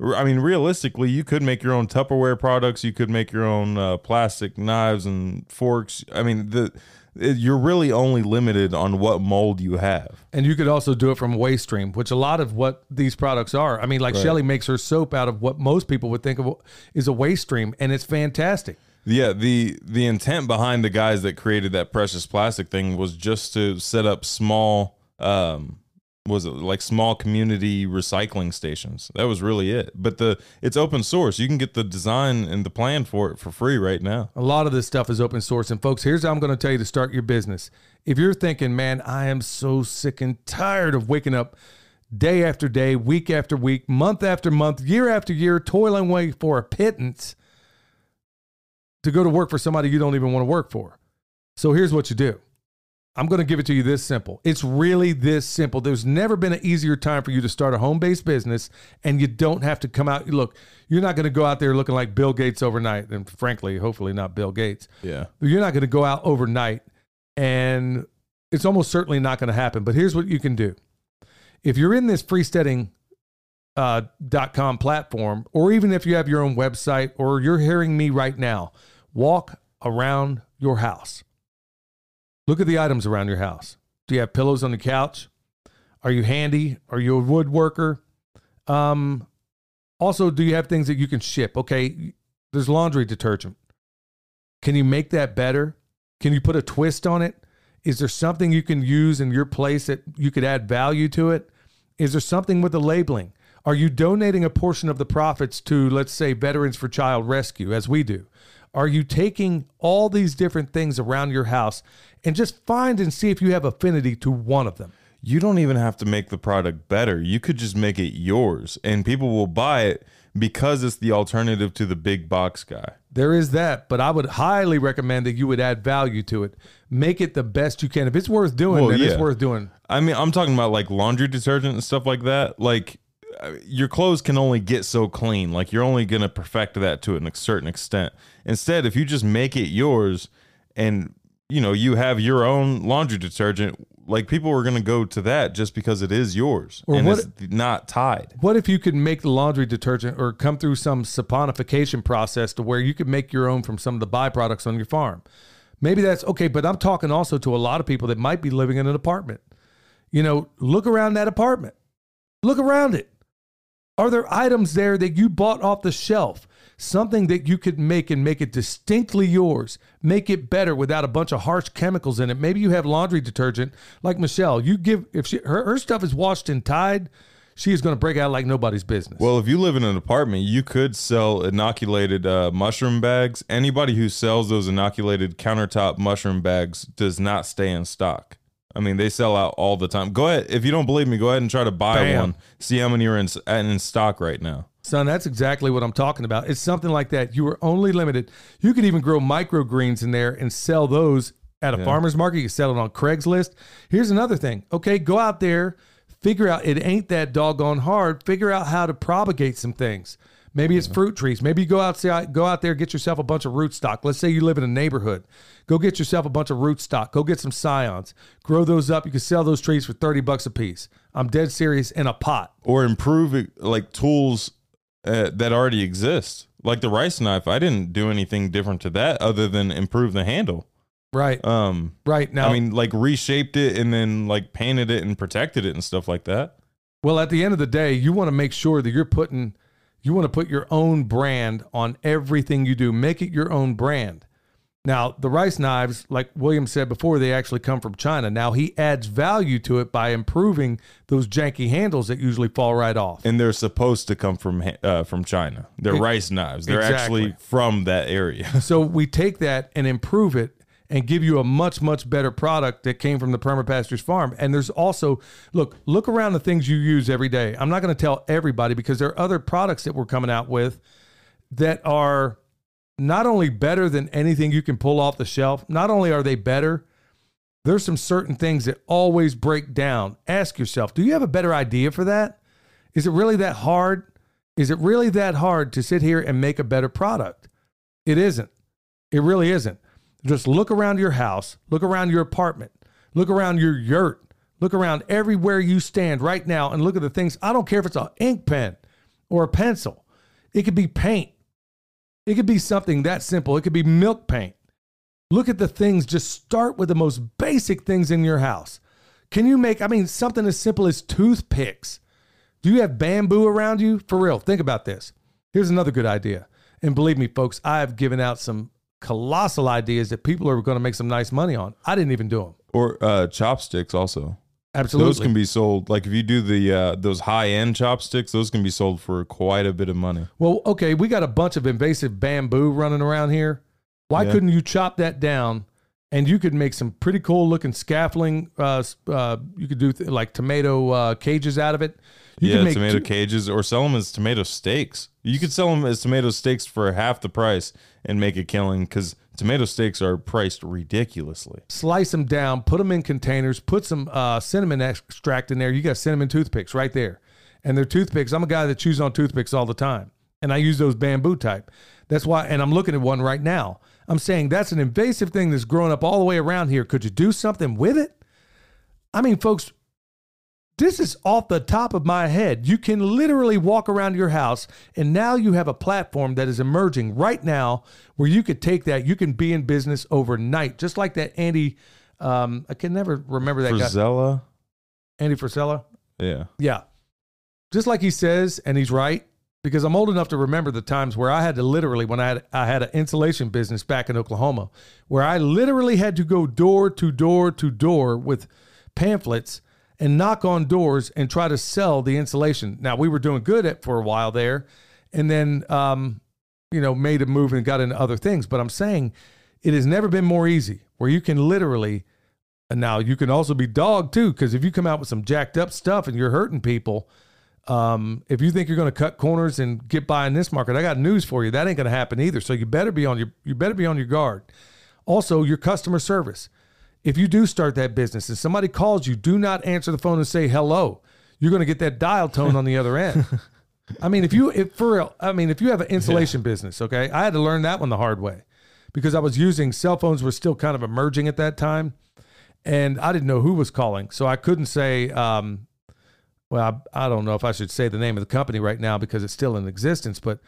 C: I mean, realistically, you could make your own Tupperware products. You could make your own uh, plastic knives and forks. I mean, the it- you're really only limited on what mold you have.
B: And you could also do it from a waste stream, which a lot of what these products are. I mean, like Shelly makes her soap out of what most people would think of is a waste stream, and it's fantastic.
C: Yeah, the the intent behind the guys that created that precious plastic thing was just to set up small um was it like small community recycling stations. That was really it. But the it's open source. You can get the design and the plan for it for free right now.
B: A lot of this stuff is open source. And folks, here's how I'm going to tell you to start your business. If you're thinking, man, I am so sick and tired of waking up day after day, week after week, month after month, year after year, toiling away for a pittance to go to work for somebody you don't even want to work for. So here's what you do. I'm going to give it to you this simple. It's really this simple. There's never been an easier time for you to start a home based business, and you don't have to come out. Look, you're not going to go out there looking like Bill Gates overnight. And frankly, hopefully not Bill Gates.
C: Yeah.
B: You're not going to go out overnight, and it's almost certainly not going to happen. But here's what you can do if you're in this freesteading uh, dot com platform, or even if you have your own website, or you're hearing me right now, walk around your house. Look at the items around your house. Do you have pillows on the couch? Are you handy? Are you a woodworker? Um, also, do you have things that you can ship? Okay, there's laundry detergent. Can you make that better? Can you put a twist on it? Is there something you can use in your place that you could add value to it? Is there something with the labeling? Are you donating a portion of the profits to, let's say, Veterans for Child Rescue, as we do? Are you taking all these different things around your house and just find and see if you have affinity to one of them?
C: You don't even have to make the product better. You could just make it yours and people will buy it because it's the alternative to the big box guy.
B: There is that, but I would highly recommend that you would add value to it. Make it the best you can. If it's worth doing,
C: Well,
B: then it's worth doing.
C: I mean, I'm talking about like laundry detergent and stuff like that. Like your clothes can only get so clean. Like you're only going to perfect that to a certain extent. Instead, if you just make it yours and you know, you have your own laundry detergent, like people are going to go to that just because it is yours
B: Or
C: and
B: what-
C: it's not tied.
B: What if you could make the laundry detergent or come through some saponification process to where you could make your own from some of the byproducts on your farm? Maybe that's okay, but I'm talking also to a lot of people that might be living in an apartment. You know, look around that apartment. Look around it. Are there items there that you bought off the shelf something that you could make and make it distinctly yours, make it better without a bunch of harsh chemicals in it. Maybe you have laundry detergent like Michelle. You give if she her, her stuff is washed in Tide, she is going to break out like nobody's business.
C: Well, if you live in an apartment, you could sell inoculated uh, mushroom bags. Anybody who sells those inoculated countertop mushroom bags does not stay in stock. I mean, they sell out all the time. Go ahead. If you don't believe me, go ahead and try to buy
B: Bam.
C: one. See how many are in, in stock right now.
B: Son, that's exactly what I'm talking about. It's something like that. You are only limited. You could even grow microgreens in there and sell those at a farmer's market. You sell it on Craigslist. Here's another thing. Okay, go out there, figure out it ain't that doggone hard. Figure out how to propagate some things. Maybe it's fruit trees. Maybe you go outside, go out there, get yourself a bunch of root stock. Let's say you live in a neighborhood. Go get yourself a bunch of root stock. Go get some scions. Grow those up. You can sell those trees for 30 bucks a piece. I'm dead serious in a pot.
C: Or improve like tools uh, that already exist. Like the rice knife, I didn't do anything different to that other than improve the handle.
B: Right.
C: Um,
B: right. Now,
C: I mean, like reshaped it and then like painted it and protected it and stuff like that.
B: Well, at the end of the day, you want to make sure that you're putting, you want to put your own brand on everything you do. Make it your own brand. Now, the rice knives, like William said before, they actually come from China. Now, he adds value to it by improving those janky handles that usually fall right off.
C: And they're supposed to come from uh, from China. They're rice knives. They're
B: Exactly.
C: actually from that area.
B: So we take that and improve it and give you a much much better product that came from the permapastures farm. And there's also look look around the things you use every day. I'm not going to tell everybody because there are other products that we're coming out with that are not only better than anything you can pull off the shelf. Not only are they better, there's some certain things that always break down. Ask yourself, do you have a better idea for that? Is it really that hard? Is it really that hard to sit here and make a better product? It isn't. It really isn't. Just look around your house, look around your apartment, look around your yurt, look around everywhere you stand right now and look at the things. I don't care if it's an ink pen or a pencil, it could be paint, it could be something that simple, it could be milk paint. Look at the things, just start with the most basic things in your house. Can you make, I mean, something as simple as toothpicks? Do you have bamboo around you? For real, think about this. Here's another good idea. And believe me, folks, I have given out some colossal ideas that people are going to make some nice money on. I didn't even do them.
C: or uh, chopsticks also.
B: Absolutely.
C: Those can be sold. Like if you do the uh, those high end chopsticks, those can be sold for quite a bit of money.
B: well, okay, we got a bunch of invasive bamboo running around here. Why
C: Yeah.
B: couldn't you chop that down and you could make some pretty cool looking scaffolding? Uh, uh, you could do th- like tomato uh, cages out of it. You
C: yeah,
B: could make
C: tomato
B: two-
C: cages, or sell them as tomato stakes. You could sell them as tomato stakes for half the price and make a killing because tomato stakes are priced ridiculously.
B: slice them down, put them in containers, put some uh, cinnamon extract in there. You got cinnamon toothpicks right there. And they're toothpicks. I'm a guy that chews on toothpicks all the time. And I use those bamboo type. That's why, and I'm looking at one right now. I'm saying that's an invasive thing that's growing up all the way around here. Could you do something with it? I mean, folks, this is off the top of my head. You can literally walk around your house, and now you have a platform that is emerging right now where you could take that. You can be in business overnight, just like that Andy. Um, I can never remember that guy,
C: Frisella,
B: Andy Frisella.
C: yeah.
B: Yeah, just like he says, and he's right because I'm old enough to remember the times where I had to literally, when I had I had an insulation business back in Oklahoma, where I literally had to go door to door to door with pamphlets and knock on doors and try to sell the insulation. Now we were doing good at for a while there, and then um, you know made a move and got into other things. But I'm saying it has never been more easy where you can literally. And now you can also be dog too, because if you come out with some jacked up stuff and you're hurting people, um, if you think you're going to cut corners and get by in this market, I got news for you. That ain't going to happen either. So you better be on your you better be on your guard. Also, your customer service. If you do start that business and somebody calls you, do not answer the phone and say hello. You're going to get that dial tone on the other end. I mean, if you if for real, I mean, if you have an insulation business, okay, I had to learn that one the hard way because I was using cell phones were still kind of emerging at that time, and I didn't know who was calling, so I couldn't say. Um, well, I, I don't know if I should say the name of the company right now because it's still in existence, but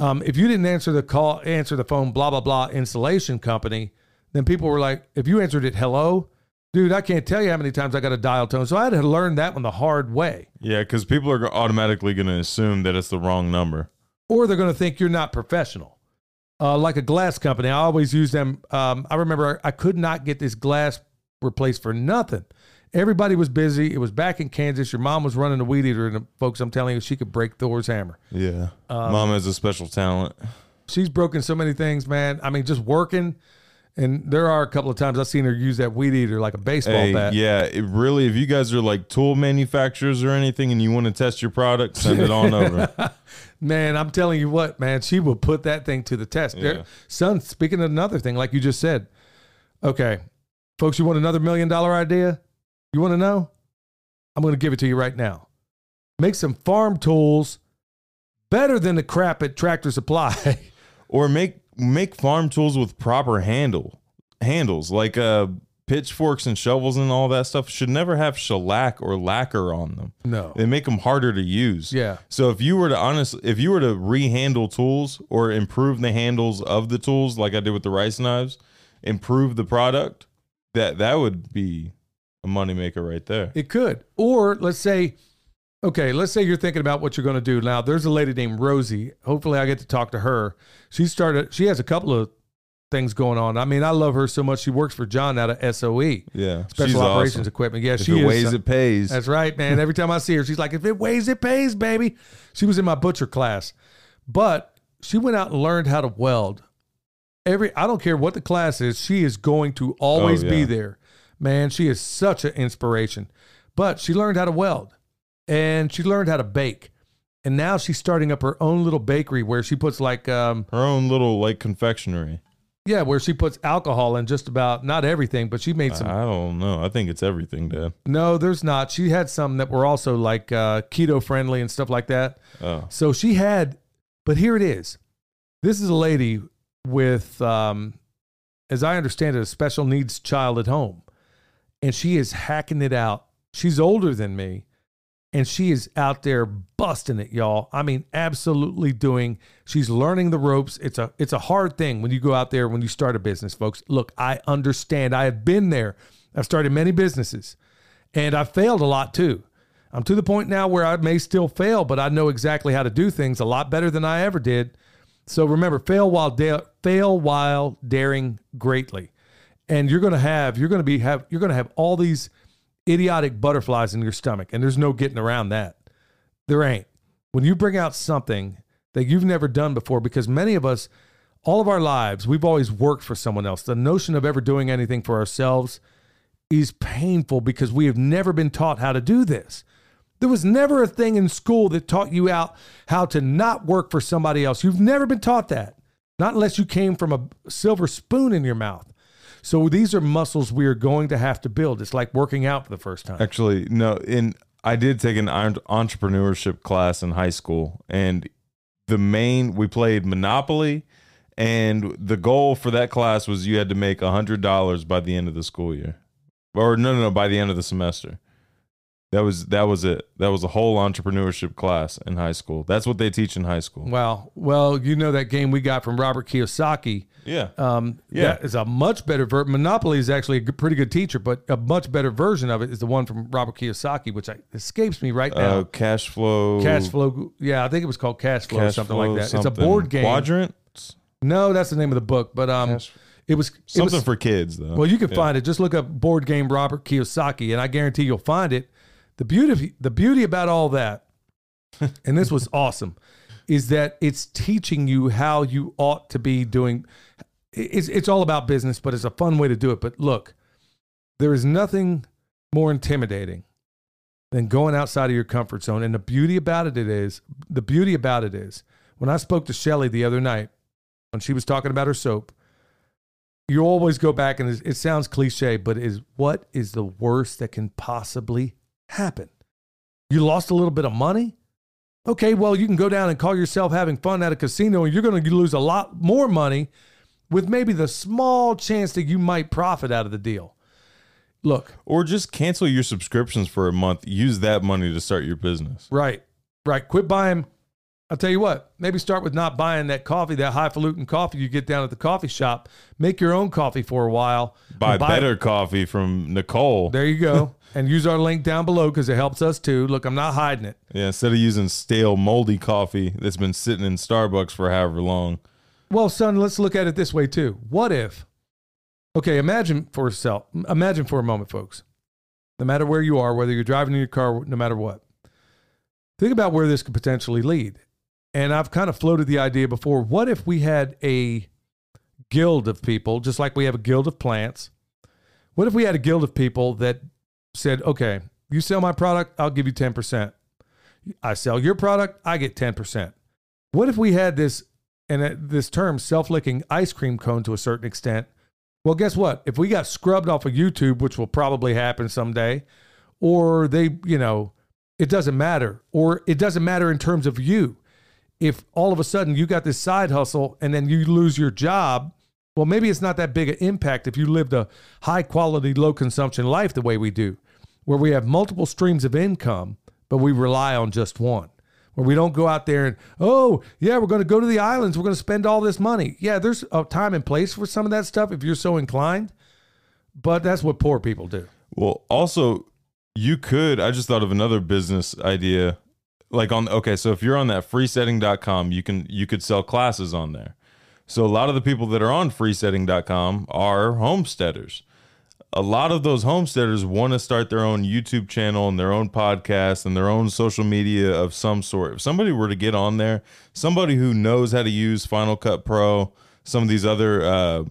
B: um, if you didn't answer the call, answer the phone, blah blah blah, insulation company, then people were like, if you answered it, hello, dude, I can't tell you how many times I got a dial tone. So I had to learn that one the hard way.
C: Yeah, because people are automatically going to assume that it's the wrong number.
B: or they're going to think you're not professional. Uh, like a glass company, I always use them. Um, I remember I could not get this glass replaced for nothing. Everybody was busy. It was back in Kansas. Your mom was running a weed eater, and folks, I'm telling you, she could break Thor's hammer.
C: Yeah.
B: Um,
C: Mom has a special talent.
B: She's broken so many things, man. I mean, just working. And there are a couple of times I've seen her use that weed eater like a baseball
C: Hey,
B: bat.
C: yeah, it really, if you guys are like tool manufacturers or anything and you want to test your product, send it on over.
B: Man, I'm telling you what, man, she will put that thing to the test. There- son, speaking of another thing, like you just said, okay, folks, you want another million dollar idea? You want to know? I'm going to give it to you right now. Make some farm tools better than the crap at Tractor Supply.
C: or make make farm tools with proper handle handles like uh pitchforks and shovels and all that stuff should never have shellac or lacquer on them
B: no.
C: they make them harder to use
B: Yeah.
C: so if you were to honest if you were to rehandle tools or improve the handles of the tools like i did with the rice knives improve the product that that would be a moneymaker right there
B: It could. Or let's say, okay, let's say you're thinking about what you're going to do. Now, there's a lady named Rosie. Hopefully, I get to talk to her. She started, she has a couple of things going on. I mean, I love her so much. She works for John out of SOE,
C: yeah
B: Special
C: she's
B: Operations
C: awesome.
B: Equipment. Yeah,
C: if
B: she
C: it
B: is.
C: weighs uh, it pays
B: That's right, man. Every time I see her, she's like, if it weighs, it pays, baby. She was in my butcher class, but she went out and learned how to weld. Every I don't care what the class is, she is going to always oh, be
C: yeah.
B: there. Man, she is such an inspiration. But she learned how to weld and she learned how to bake. And now she's starting up her own little bakery where she puts like um
C: her own little like confectionery
B: yeah, where she puts alcohol in just about not everything, but she made some
C: i don't know i think it's everything dad
B: No, there's not. She had some that were also like uh, keto friendly and stuff like that.
C: oh
B: So she had, but here it is. This is a lady with, um, as I understand it, a special needs child at home, and she is hacking it out. She's older than me, and she is out there busting it, y'all. I mean, absolutely doing. She's learning the ropes. It's a it's a hard thing when you go out there when you start a business, folks. Look, I understand. I have been there. I've started many businesses, and I've failed a lot too. I'm to the point now where I may still fail, but I know exactly how to do things a lot better than I ever did. So remember, fail while da- fail while daring greatly, and you're going to have you're going to be have you're going to have all these idiotic butterflies in your stomach, and there's no getting around that. There ain't. When you bring out something that you've never done before, because many of us, all of our lives, we've always worked for someone else. The notion of ever doing anything for ourselves is painful because we have never been taught how to do this. There was never a thing in school that taught you out how to not work for somebody else. You've never been taught that, not unless you came from a silver spoon in your mouth. So these are muscles we are going to have to build. It's like working out for the first time.
C: Actually, no. In I did take an entrepreneurship class in high school, and the main we played Monopoly, and the goal for that class was you had to make a hundred dollars by the end of the school year, or no, no, no, by the end of the semester. That was that was it. That was a whole entrepreneurship class in high school. That's what they teach in high school.
B: Wow. Well, you know that game we got from Robert Kiyosaki.
C: Yeah.
B: Um,
C: Yeah.
B: That is a much better ver- Monopoly is actually a good, pretty good teacher, but a much better version of it is the one from Robert Kiyosaki, which I, escapes me right now.
C: Uh, cash flow.
B: cash flow. Yeah, I think it was called Cash Flow or something
C: flow
B: like that. It's a board game.
C: Quadrant.
B: No, that's the name of the book, but um,
C: Cash-
B: it was it
C: Something
B: was-
C: for kids though.
B: Well, you can
C: Yeah.
B: find it. Just look up board game Robert Kiyosaki, and I guarantee you'll find it. The beauty, the beauty about all that, and this was awesome, is that it's teaching you how you ought to be doing. It's it's all about business, but it's a fun way to do it. But look, there is nothing more intimidating than going outside of your comfort zone. And the beauty about it, it is the beauty about it is when I spoke to Shelly the other night when she was talking about her soap you always go back and it, it sounds cliche, but is what is the worst that can possibly happen? You lost a little bit of money? Okay, well, you can go down and call yourself having fun at a casino and you're going to lose a lot more money with maybe the small chance that you might profit out of the deal. Look,
C: Or just cancel your subscriptions for a month. Use that money to start your business.
B: right, right. Quit buying I'll tell you what, maybe start with not buying that coffee, that highfalutin coffee you get down at the coffee shop. Make your own coffee for a while.
C: Buy
B: And
C: better coffee from Nicole.
B: There you go. and use our link down below because it helps us too. Look, I'm not hiding it.
C: Yeah, instead of using stale, moldy coffee that's been sitting in Starbucks for however long.
B: Well, son, let's look at it this way too. What if? Okay, imagine for yourself. Imagine for a moment, folks. No matter where you are, whether you're driving in your car, no matter what, think about where this could potentially lead. And I've kind of floated the idea before. What if we had a guild of people, just like we have a guild of plants? What if we had a guild of people that said, okay, you sell my product, I'll give you 10%. I sell your product, I get 10%. What if we had this and that- this term self-licking ice cream cone to a certain extent? Well, guess what? If we got scrubbed off of YouTube, which will probably happen someday, or they, you know, it doesn't matter, or it doesn't matter in terms of you. If all of a sudden you got this side hustle and then you lose your job, well, maybe it's not that big an impact if you lived a high quality, low consumption life the way we do, where we have multiple streams of income, but we rely on just one. Where we don't go out there and, oh, yeah, we're going to go to the islands. We're going to spend all this money. Yeah, there's a time and place for some of that stuff if you're so inclined, but that's what poor people do.
C: Well, also, you could, I just thought of another business idea. Like on, okay, so if you're on that freesteading.com, you can, you could sell classes on there. So a lot of the people that are on freesteading.com are homesteaders. A lot of those homesteaders want to start their own YouTube channel and their own podcast and their own social media of some sort. If somebody were to get on there, somebody who knows how to use Final Cut Pro, some of these other uh,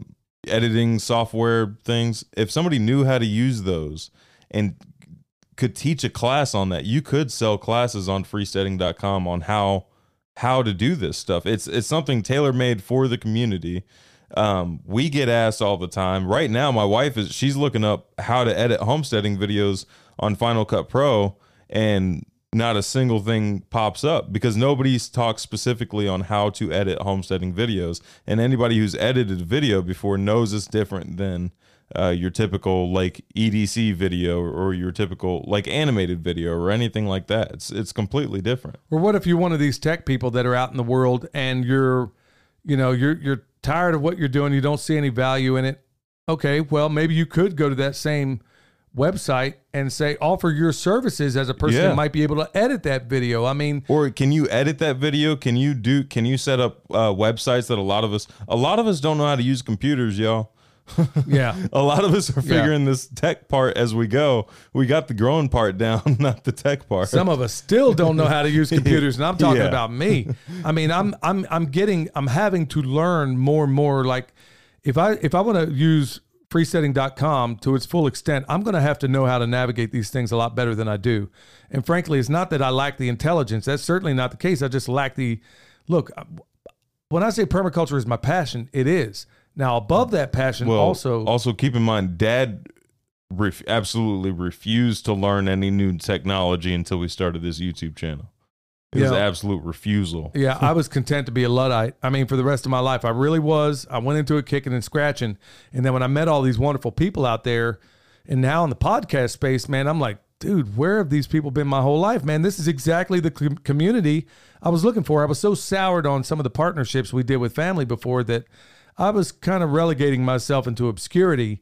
C: editing software things, if somebody knew how to use those and could teach a class on that, you could sell classes on freesteading.com on how how to do this stuff. It's it's something tailor made for the community. Um, we get asked all the time. Right now, my wife is she's looking up how to edit homesteading videos on Final Cut Pro, and not a single thing pops up because nobody's talked specifically on how to edit homesteading videos. And anybody who's edited a video before knows it's different than uh, your typical like EDC video or your typical like animated video or anything like that. It's it's completely different.
B: Or what if you're one of these tech people that are out in the world and you're, you know, you're you're tired of what you're doing, you don't see any value in it. Okay, well, maybe you could go to that same website and say offer your services as a person
C: Yeah.
B: that might be able to edit that video. I mean,
C: Or can you edit that video? Can you do? Can you set up uh, websites that a lot of us, a lot of us don't know how to use computers, y'all.
B: yeah.
C: A lot of us are
B: Yeah.
C: figuring this tech part as we go. We got the growing part down, not the tech part.
B: Some of us still don't know how to use computers, and I'm talking
C: Yeah.
B: about me. I mean, I'm I'm I'm getting I'm having to learn more and more. Like, if I if I want to use freesteading.com to its full extent, I'm going to have to know how to navigate these things a lot better than I do. And frankly, it's not that I lack the intelligence. That's certainly not the case. I just lack the look. When I say permaculture is my passion, it is. Now, above that passion,
C: well,
B: also
C: also keep in mind, Dad ref- absolutely refused to learn any new technology until we started this YouTube channel. It was absolute refusal.
B: Yeah, I was content to be a Luddite. I mean, for the rest of my life, I really was. I went into it kicking and scratching. And then when I met all these wonderful people out there, and now in the podcast space, man, I'm like, dude, where have these people been my whole life, man? This is exactly the com- community I was looking for. I was so soured on some of the partnerships we did with family before that I was kind of relegating myself into obscurity,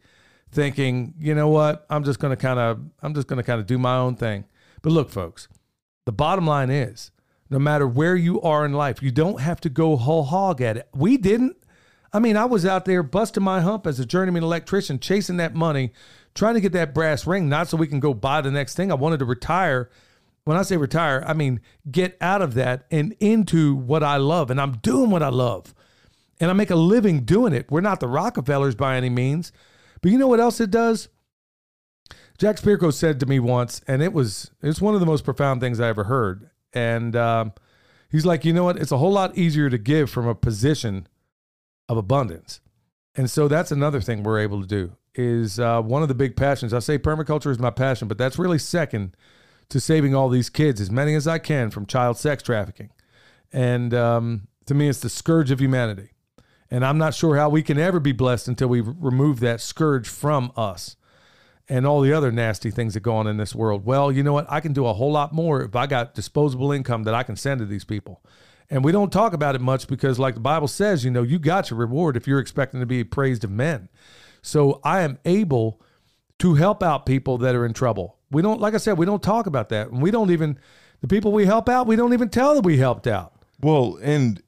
B: thinking, you know what, I'm just to kind of, I'm just to kind of do my own thing. But look, folks, the bottom line is no matter where you are in life, you don't have to go whole hog at it. We didn't. I mean, I was out there busting my hump as a journeyman electrician, chasing that money, trying to get that brass ring, not so we can go buy the next thing. I wanted to retire. When I say retire, I mean get out of that and into what I love. And I'm doing what I love. And I make a living doing it. We're not the Rockefellers by any means. But you know what else it does? Jack Spirko said to me once, and it was it's one of the most profound things I ever heard. And um, he's like, you know what? It's a whole lot easier to give from a position of abundance. And so that's another thing we're able to do. Is uh, one of the big passions. I say permaculture is my passion, but that's really second to saving all these kids, as many as I can, from child sex trafficking. And um, to me, it's the scourge of humanity. And I'm not sure how we can ever be blessed until we remove that scourge from us and all the other nasty things that go on in this world. Well, you know what? I can do a whole lot more if I got disposable income that I can send to these people. And we don't talk about it much because, like the Bible says, you know, you got your reward if you're expecting to be praised of men. So I am able to help out people that are in trouble. We don't, like I said, we don't talk about that. And we don't even, the people we help out, we don't even tell that we helped out.
C: Well, and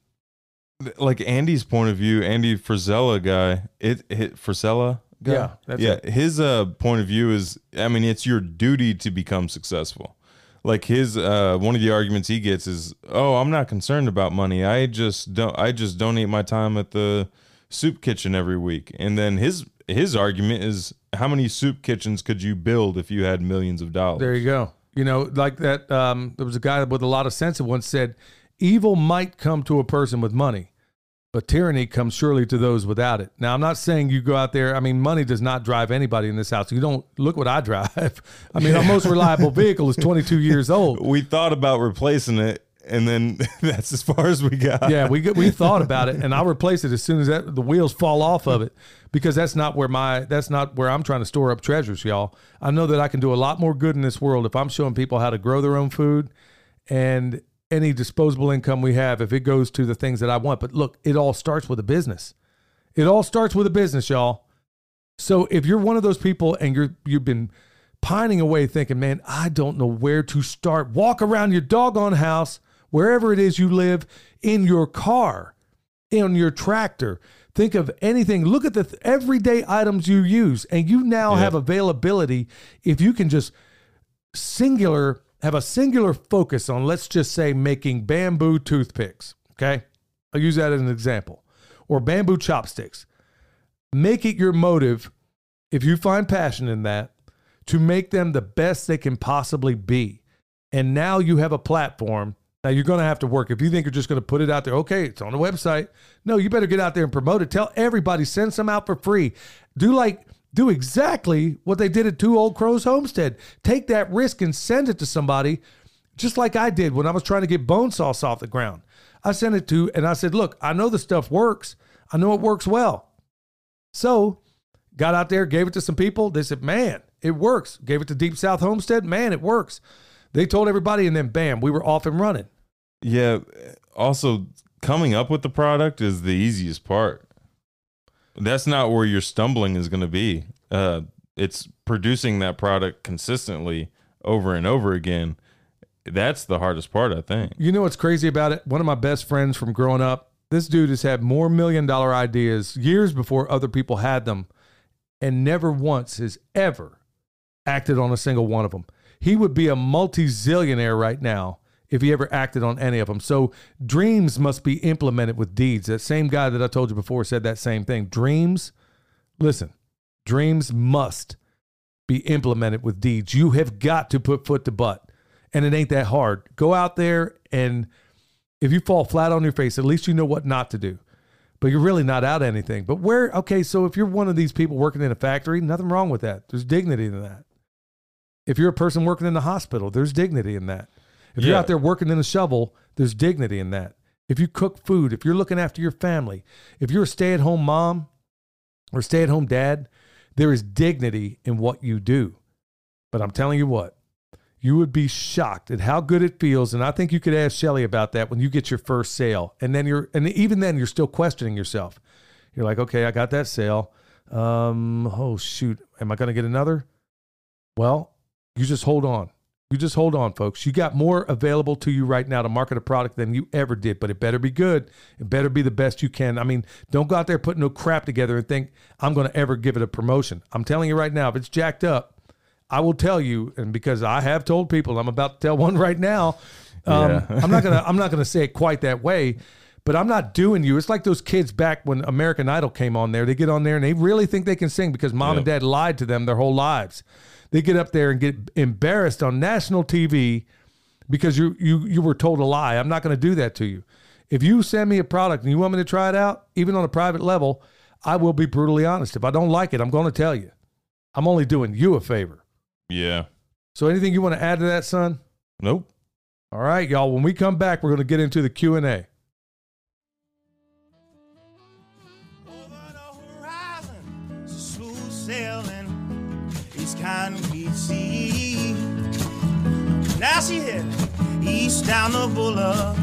C: like Andy's point of view, Andy Frisella guy, it hit Frisella guy.
B: Yeah,
C: yeah.
B: it.
C: His uh point of view is, I mean, it's your duty to become successful. Like his uh one of the arguments he gets is, oh, I'm not concerned about money. I just don't. I just donate my time at the soup kitchen every week. And then his his argument is, how many soup kitchens could you build if you had millions of dollars?
B: There you go. You know, like that. Um, there was a guy with a lot of sense that once said, "Evil might come to a person with money, but tyranny comes surely to those without it." Now, I'm not saying you go out there. I mean, money does not drive anybody in this house. You don't look what I drive. I mean, our most reliable vehicle is 22 years old.
C: we thought about replacing it, and then that's as far as we got.
B: Yeah, we we thought about it, and I'll replace it as soon as that the wheels fall off of it, because that's not where my that's not where I'm trying to store up treasures, y'all. I know that I can do a lot more good in this world if I'm showing people how to grow their own food, and any disposable income we have, if it goes to the things that I want. But look, it all starts with a business. It all starts with a business, y'all. So if you're one of those people and you're you've been pining away thinking, man, I don't know where to start. Walk around your doggone house, wherever it is you live, in your car, in your tractor. Think of anything. Look at the th- everyday items you use, and you now
C: Yeah.
B: have availability. If you can just singular have a singular focus on, let's just say, making bamboo toothpicks. Okay, I'll use that as an example, or bamboo chopsticks. Make it your motive if you find passion in that to make them the best they can possibly be. And now you have a platform. Now you're going to have to work. If you think you're just going to put it out there okay it's on the website. No you better get out there and promote it. Tell everybody send some out for free. Do like do exactly what they did at two old crows homestead take that risk and send it to somebody just like I did when I was trying to get bone sauce off the ground. I sent it to, and I said, Look, I know the stuff works. I know it works well. So got out there, gave it to some people. They said, Man, it works. Gave it to Deep South Homestead. Man, it works. They told everybody, and then bam, we were off and running.
C: Yeah. Also, coming up with the product is the easiest part. That's not where your stumbling is going to be. Uh, it's producing that product consistently over and over again. That's the hardest part, I think.
B: You know what's crazy about it? One of my best friends from growing up, this dude has had more million dollar ideas years before other people had them and never once has ever acted on a single one of them. He would be a multi zillionaire right now if he ever acted on any of them. So dreams must be implemented with deeds. That same guy that I told you before said that same thing. Dreams, listen, dreams must be implemented with deeds. You have got to put foot to butt. And it ain't that hard. Go out there and if you fall flat on your face, at least you know what not to do. But you're really not out anything. But where, okay, so if you're one of these people working in a factory, nothing wrong with that. There's dignity in that. If you're a person working in the hospital, there's dignity in that. If you're out there working in a shovel, there's dignity in that. If you cook food, if you're looking after your family, if you're a stay at home mom or stay at home dad, there is dignity in what you do. But I'm telling you what, you would be shocked at how good it feels. And I think you could ask Shelly about that when you get your first sale. And then you're, and even then, you're still questioning yourself. You're like, okay, I got that sale. Um, oh, shoot. Am I going to get another? Well, you just hold on. You just hold on, folks. You got more available to you right now to market a product than you ever did, but it better be good. It better be the best you can. I mean, don't go out there putting no crap together and think I'm going to ever give it a promotion. I'm telling you right now, if it's jacked up, I will tell you, and because I have told people, I'm about to tell one right now. Um,
C: Yeah.
B: I'm not gonna I'm not gonna say it quite that way, but I'm not doing you. It's like those kids back when American Idol came on there. They get on there and they really think they can sing because mom and dad lied to them their whole lives. They get up there and get embarrassed on national TV because you you you were told a lie. I'm not going to do that to you. If you send me a product and you want me to try it out, even on a private level, I will be brutally honest. If I don't like it, I'm going to tell you. I'm only doing you a favor.
C: Yeah.
B: So anything you want to add to that, son?
C: Nope.
B: All right, y'all. When we come back, we're going to get into the Q and A.
D: sailing, we see? Now she heading east down the boulevard.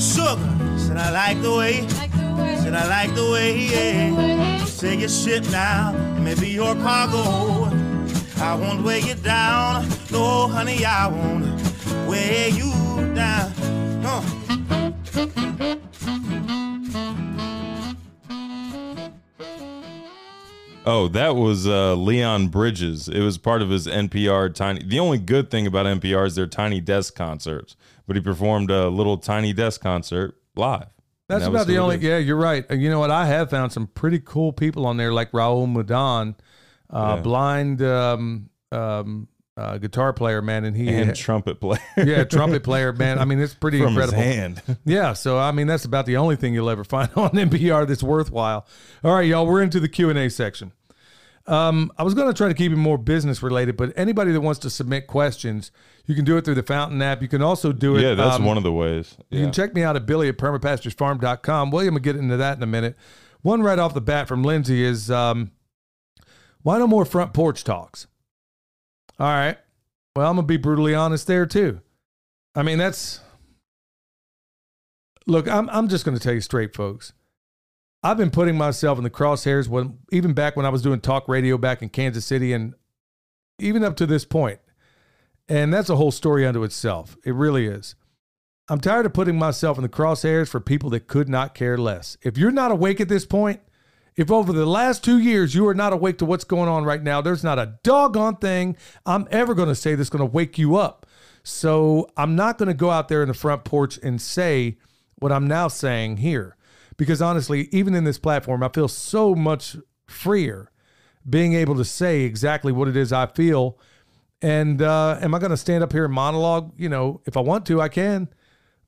D: Sugar, said I like the way, said I like the way, yeah. Say your ship now, and maybe your cargo. I won't weigh you down, no honey, I won't weigh you down.
C: Oh, that was uh, Leon Bridges. It was part of his NPR tiny. The only good thing about NPR is their tiny desk concerts. But he performed a little tiny desk concert live.
B: That's
C: that
B: about the only. Yeah, you're right. You know what? I have found some pretty cool people on there, like Raul Midón, uh,
C: Yeah.
B: blind um, um, uh, guitar player, man, and he,
C: and trumpet player
B: yeah, trumpet player, man. I mean, it's pretty
C: from
B: incredible.
C: his hand.
B: Yeah, so I mean, that's about the only thing you'll ever find on NPR that's worthwhile. All right, y'all, we're into the Q and A section. Um, I was going to try to keep it more business related, but anybody that wants to submit questions, you can do it through the Fountain app. You can also do it.
C: yeah, that's
B: um,
C: one of the ways.
B: You can check me out at Billy at permapasturesfarm.com. William will get into that in a minute. One right off the bat from Lindsay is um, why no more front porch talks? All right. Well, I'm going to be brutally honest there too. I mean, that's look, I'm, I'm just going to tell you straight, folks. I've been putting myself in the crosshairs when even back when I was doing talk radio back in Kansas City and even up to this point. And that's a whole story unto itself. It really is. I'm tired of putting myself in the crosshairs for people that could not care less. If you're not awake at this point, if over the last two years you are not awake to what's going on right now, there's not a doggone thing I'm ever going to say that's going to wake you up. So I'm not going to go out there in the front porch and say what I'm now saying here. Because honestly, even in this platform, I feel so much freer being able to say exactly what it is I feel. And uh, am I going to stand up here and monologue? You know, if I want to, I can.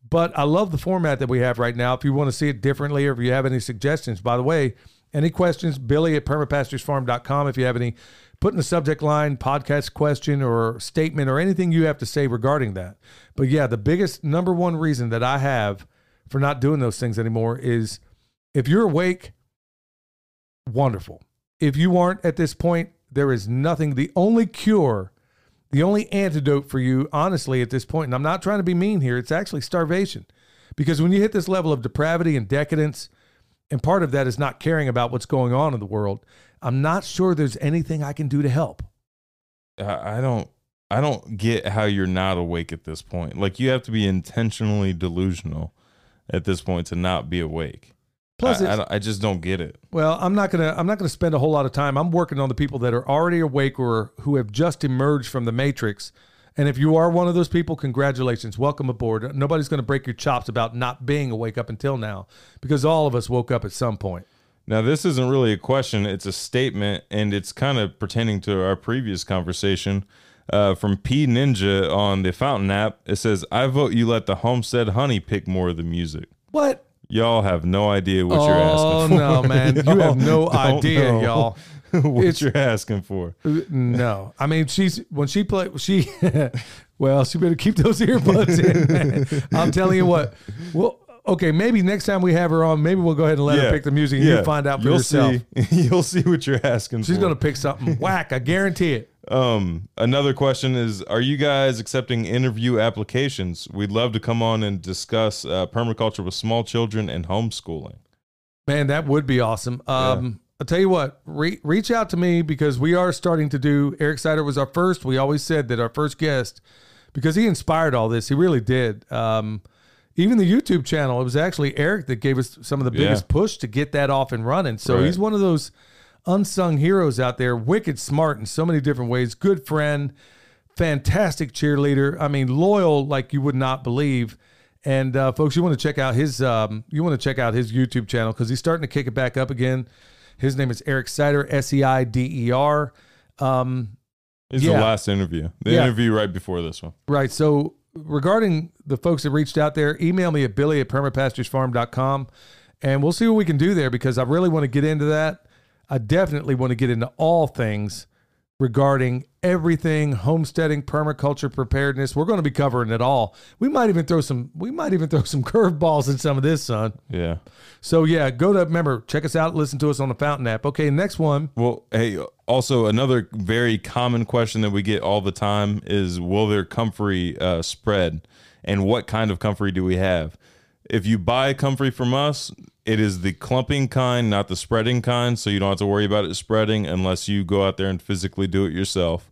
B: But I love the format that we have right now. If you want to see it differently or if you have any suggestions, by the way, any questions, Billy at permapasturesfarm.com. If you have any, put in the subject line podcast question or statement or anything you have to say regarding that. But yeah, the biggest number one reason that I have for not doing those things anymore is if you're awake, wonderful. If you aren't at this point, there is nothing. The only cure, the only antidote for you, honestly, at this point, and I'm not trying to be mean here, it's actually starvation. Because when you hit this level of depravity and decadence, and part of that is not caring about what's going on in the world, I'm not sure there's anything I can do to help.
C: I don't I don't get how you're not awake at this point. Like you have to be intentionally delusional at this point to not be awake.
B: Plus,
C: I, I, I just don't get it.
B: Well, I'm not gonna I'm not gonna spend a whole lot of time. I'm working on the people that are already awake or who have just emerged from the matrix. And if you are one of those people, congratulations, welcome aboard. Nobody's gonna break your chops about not being awake up until now, because all of us woke up at some point.
C: Now this isn't really a question; it's a statement, and it's kind of pertaining to our previous conversation uh, from P Ninja on the Fountain app. It says, "I vote you let the Homestead Honey pick more of the music."
B: What?
C: Y'all have no idea what you're
B: oh
C: asking for.
B: Oh no, man! You have no idea,
C: know
B: y'all.
C: what
B: It's-
C: you're asking for.
B: No, I mean she's when she play she. well, she better keep those earbuds in. Man. I'm telling you what. Well, okay, maybe next time we have her on, maybe we'll go ahead and let her pick the music, and you find out for
C: You'll
B: yourself.
C: See, you'll see what you're asking for.
B: She's
C: for.
B: gonna pick something whack. I guarantee it.
C: Um, another question is: Are you guys accepting interview applications? We'd love to come on and discuss uh, permaculture with small children and homeschooling.
B: Man, that would be awesome. Um, I'll tell you what, re- reach out to me because we are starting to do. Eric Sider was our first. We always said that our first guest, because he inspired all this. He really did. Um, even the YouTube channel, it was actually Eric that gave us some of the
C: Yeah.
B: biggest push to get that off and running. So
C: Right.
B: he's one of those unsung heroes out there, wicked smart in so many different ways, good friend, fantastic cheerleader. I mean, loyal like you would not believe. And uh, folks, you want to check out his um, you want to check out his YouTube channel because he's starting to kick it back up again. His name is Eric Sider, S E I D E R. Um,
C: It's
B: Yeah.
C: the last interview. The
B: Yeah.
C: interview right before this one.
B: Right. So regarding the folks that reached out there, email me at billy at permapasturesfarm.com and we'll see what we can do there because I really want to get into that. I definitely want to get into all things regarding everything homesteading, permaculture, preparedness. We're going to be covering it all. We might even throw some we might even throw some curveballs in some of this, son.
C: Yeah.
B: So yeah, go to remember, check us out, listen to us on the Fountain app. Okay, next one.
C: Well, hey, also another very common question that we get all the time is will their comfrey uh, spread? and what kind of comfrey do we have. If you buy comfrey from us, it is the clumping kind, not the spreading kind, so you don't have to worry about it spreading unless you go out there and physically do it yourself.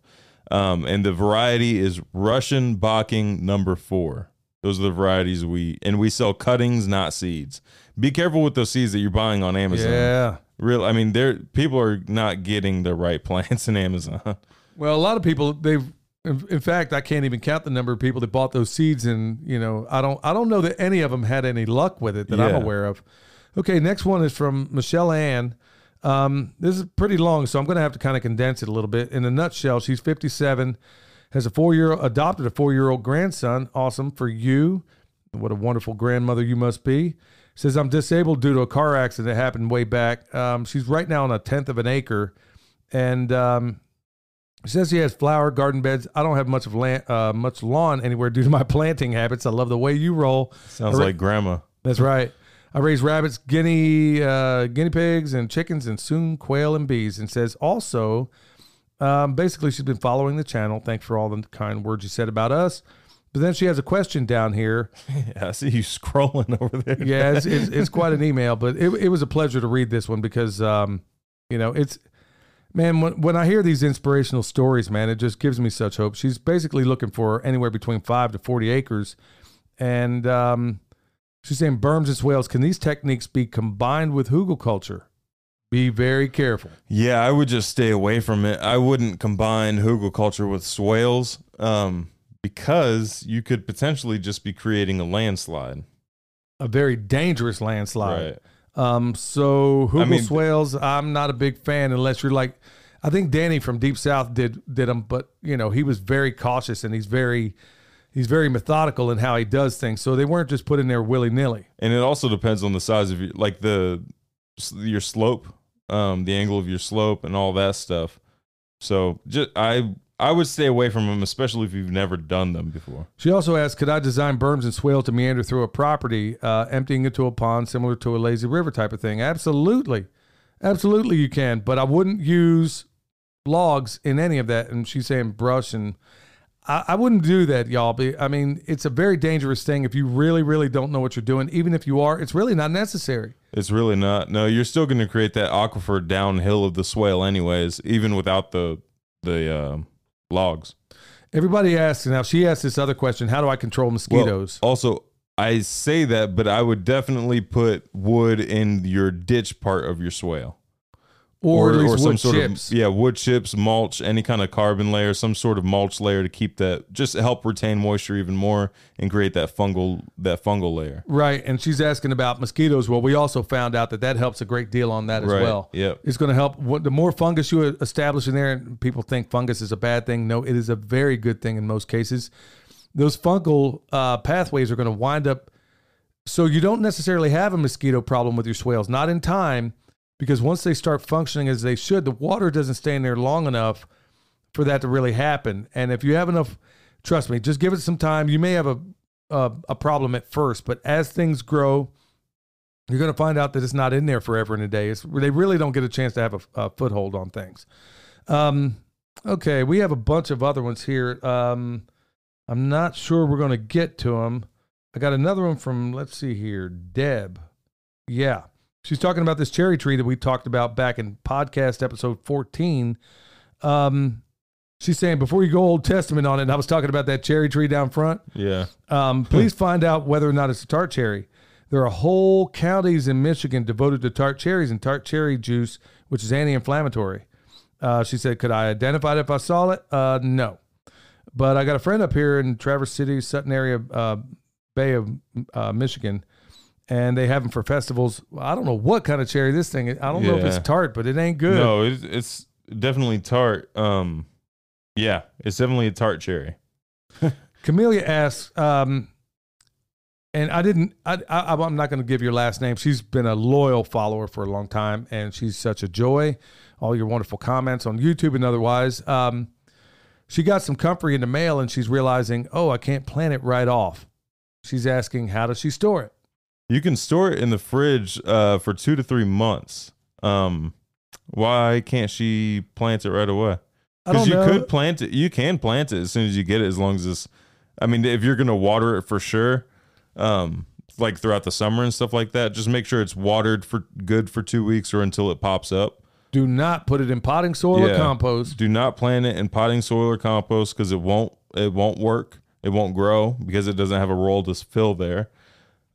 C: Um, and the variety is Russian Bocking number four. Those are the varieties we and we sell cuttings, not seeds. Be careful with those seeds that you're buying on Amazon.
B: Yeah.
C: Real, I mean, there people are not getting the right plants in Amazon.
B: Well, a lot of people they've in, in fact, I can't even count the number of people that bought those seeds and, you know, I don't I don't know that any of them had any luck with it that I'm aware of. Okay, next one is from Michelle Ann. Um, this is pretty long, so I'm going to have to kind of condense it a little bit. In a nutshell, she's 57, has a four year adopted a four year old grandson. Awesome for you. What a wonderful grandmother you must be. Says I'm disabled due to a car accident that happened way back. Um, she's right now on a tenth of an acre, and um, says she has flower garden beds. I don't have much of land, uh, much lawn anywhere due to my planting habits. I love the way you roll.
C: Sounds
B: ra-
C: like grandma.
B: that's right. I raise rabbits, guinea uh, guinea pigs, and chickens, and soon quail and bees. And says also, um, basically, she's been following the channel. Thanks for all the kind words you said about us. But then she has a question down here.
C: Yeah, I see you scrolling over there.
B: Yeah, it's, it's, it's quite an email, but it, it was a pleasure to read this one because, um, you know, it's, man, when, when I hear these inspirational stories, man, it just gives me such hope. She's basically looking for anywhere between five to 40 acres. And um, she's saying, berms and swales, can these techniques be combined with hugelkultur? Be very careful.
C: Yeah, I would just stay away from it. I wouldn't combine hugelkultur with swales um, because you could potentially just be creating a landslide.
B: A very dangerous landslide.
C: Right.
B: Um, so Hugel
C: I mean-
B: swales, I'm not a big fan unless you're like, I think Danny from Deep South did did them, but you know he was very cautious and he's very he's very methodical in how he does things. So they weren't just put in there willy nilly.
C: And it also depends on the size of your, like the your slope, um, the angle of your slope, and all that stuff. So just I I would stay away from them, especially if you've never done them before.
B: She also asked, could I design berms and swales to meander through a property, uh, emptying into a pond similar to a lazy river type of thing? Absolutely, absolutely you can, but I wouldn't use logs in any of that. And she's saying brush and I, I wouldn't do that, y'all. Be- I mean, it's a very dangerous thing if you really, really don't know what you're doing. Even if you are, it's really not necessary.
C: It's really not. No, you're still going to create that aquifer downhill of the swale, anyways, even without the the uh, logs.
B: Everybody asks now. She asked this other question: How do I control
C: Well,
B: mosquitoes?
C: also, I say that, but I would definitely put wood in your ditch part of your swale.
B: Or, at least wood
C: sort
B: chips.
C: of yeah wood chips mulch any kind of carbon layer some sort of mulch layer to keep that just help retain moisture even more and create that fungal that fungal layer
B: Right, and she's asking about mosquitoes. Well, we also found out that that helps a great deal on that as
C: Right,
B: well.
C: yeah
B: it's going to help. What the more fungus you establish in there, and people think fungus is a bad thing. No, it is a very good thing in most cases. Those fungal uh, pathways are going to wind up, so you don't necessarily have a mosquito problem with your swales. Not in time, because once they start functioning as they should, the water doesn't stay in there long enough for that to really happen. And if you have enough, trust me, just give it some time. You may have a a, a problem at first, but as things grow, you're going to find out that it's not in there forever and a day. It's, they really don't get a chance to have a, a foothold on things. Um, okay, we have a bunch of other ones here. Um, I'm not sure we're going to get to them. I got another one from, let's see here, Deb. Yeah. She's talking about this cherry tree that we talked about back in podcast episode 14. Um, she's saying, before you go Old Testament on it, and I was talking about that cherry tree down front.
C: yeah
B: Um, please find out whether or not it's a tart cherry. There are whole counties in Michigan devoted to tart cherries and tart cherry juice, which is anti-inflammatory. Uh, she said, "Could I identify it if I saw it?" Uh, no, but I got a friend up here in Traverse City, Sutton area, uh, Bay of uh, Michigan, and they have them for festivals. I don't know what kind of cherry this thing. is. I don't know if it's tart, but it ain't good.
C: no it's, it's definitely tart um yeah it's definitely a tart cherry
B: Camellia asks, um, and I didn't. I, I, I'm not going to give your last name. She's been a loyal follower for a long time, and she's such a joy. All your wonderful comments on YouTube and otherwise. Um, she got some comfrey in the mail, and she's realizing, oh, I can't plant it right off. She's asking, how does she store it?
C: You can store it in the fridge uh for two to three months um why can't she plant it right away because you
B: know.
C: could plant it you can plant it as soon as you get it as long as it's I mean, if you're gonna water it for sure, um, like throughout the summer and stuff like that, just make sure it's watered for good for two weeks or until it pops up.
B: Do not put it in potting soil or compost.
C: Do not plant it in potting soil or compost because it won't it won't work. It won't grow because it doesn't have a role to fill there.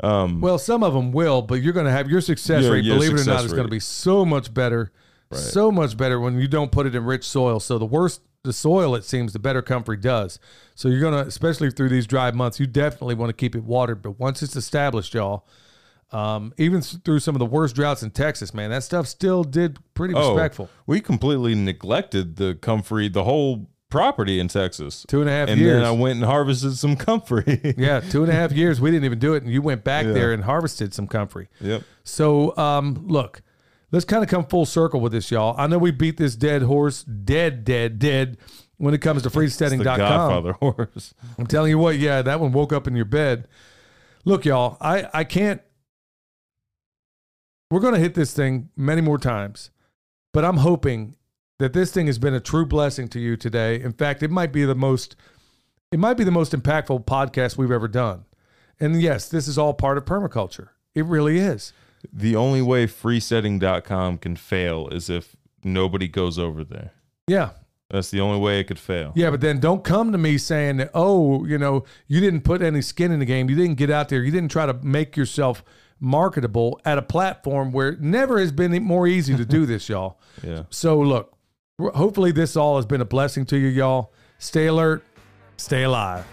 B: Well, some of them will, but you're going to have your success
C: Yeah,
B: rate. believe it or not,
C: success
B: is going to be so much better, so much better when you don't put it in rich soil. So the worse the soil it seems, the better comfrey does. So you're going to, especially through these dry months, you definitely want to keep it watered. But once it's established, y'all, um, even through some of the worst droughts in Texas, man, that stuff still did pretty respectful.
C: Oh, we completely neglected the comfrey, the whole property in Texas.
B: Two and a half
C: and
B: years.
C: And then I went and harvested some comfrey.
B: yeah, two and a half years. We didn't even do it, and you went back
C: Yeah.
B: there and harvested some comfrey.
C: yep.
B: So, um, look, let's kind of come full circle with this, y'all. I know we beat this dead horse, dead, dead, dead, when it comes to
C: The Godfather horse.
B: I'm telling you what, yeah, that one woke up in your bed. Look, y'all, I, I can't. We're going to hit this thing many more times, but I'm hoping that this thing has been a true blessing to you today. In fact, it might be the most, it might be the most impactful podcast we've ever done. And yes, this is all part of permaculture. It really is.
C: The only way freesteading.com can fail is if nobody goes over there.
B: Yeah,
C: That's the only way it could fail.
B: Yeah, but then don't come to me saying that, oh, you know, you didn't put any skin in the game. You didn't get out there. You didn't try to make yourself marketable at a platform where it never has been more easy to do this, y'all.
C: Yeah.
B: So look, hopefully this all has been a blessing to you, y'all. Stay alert, stay alive.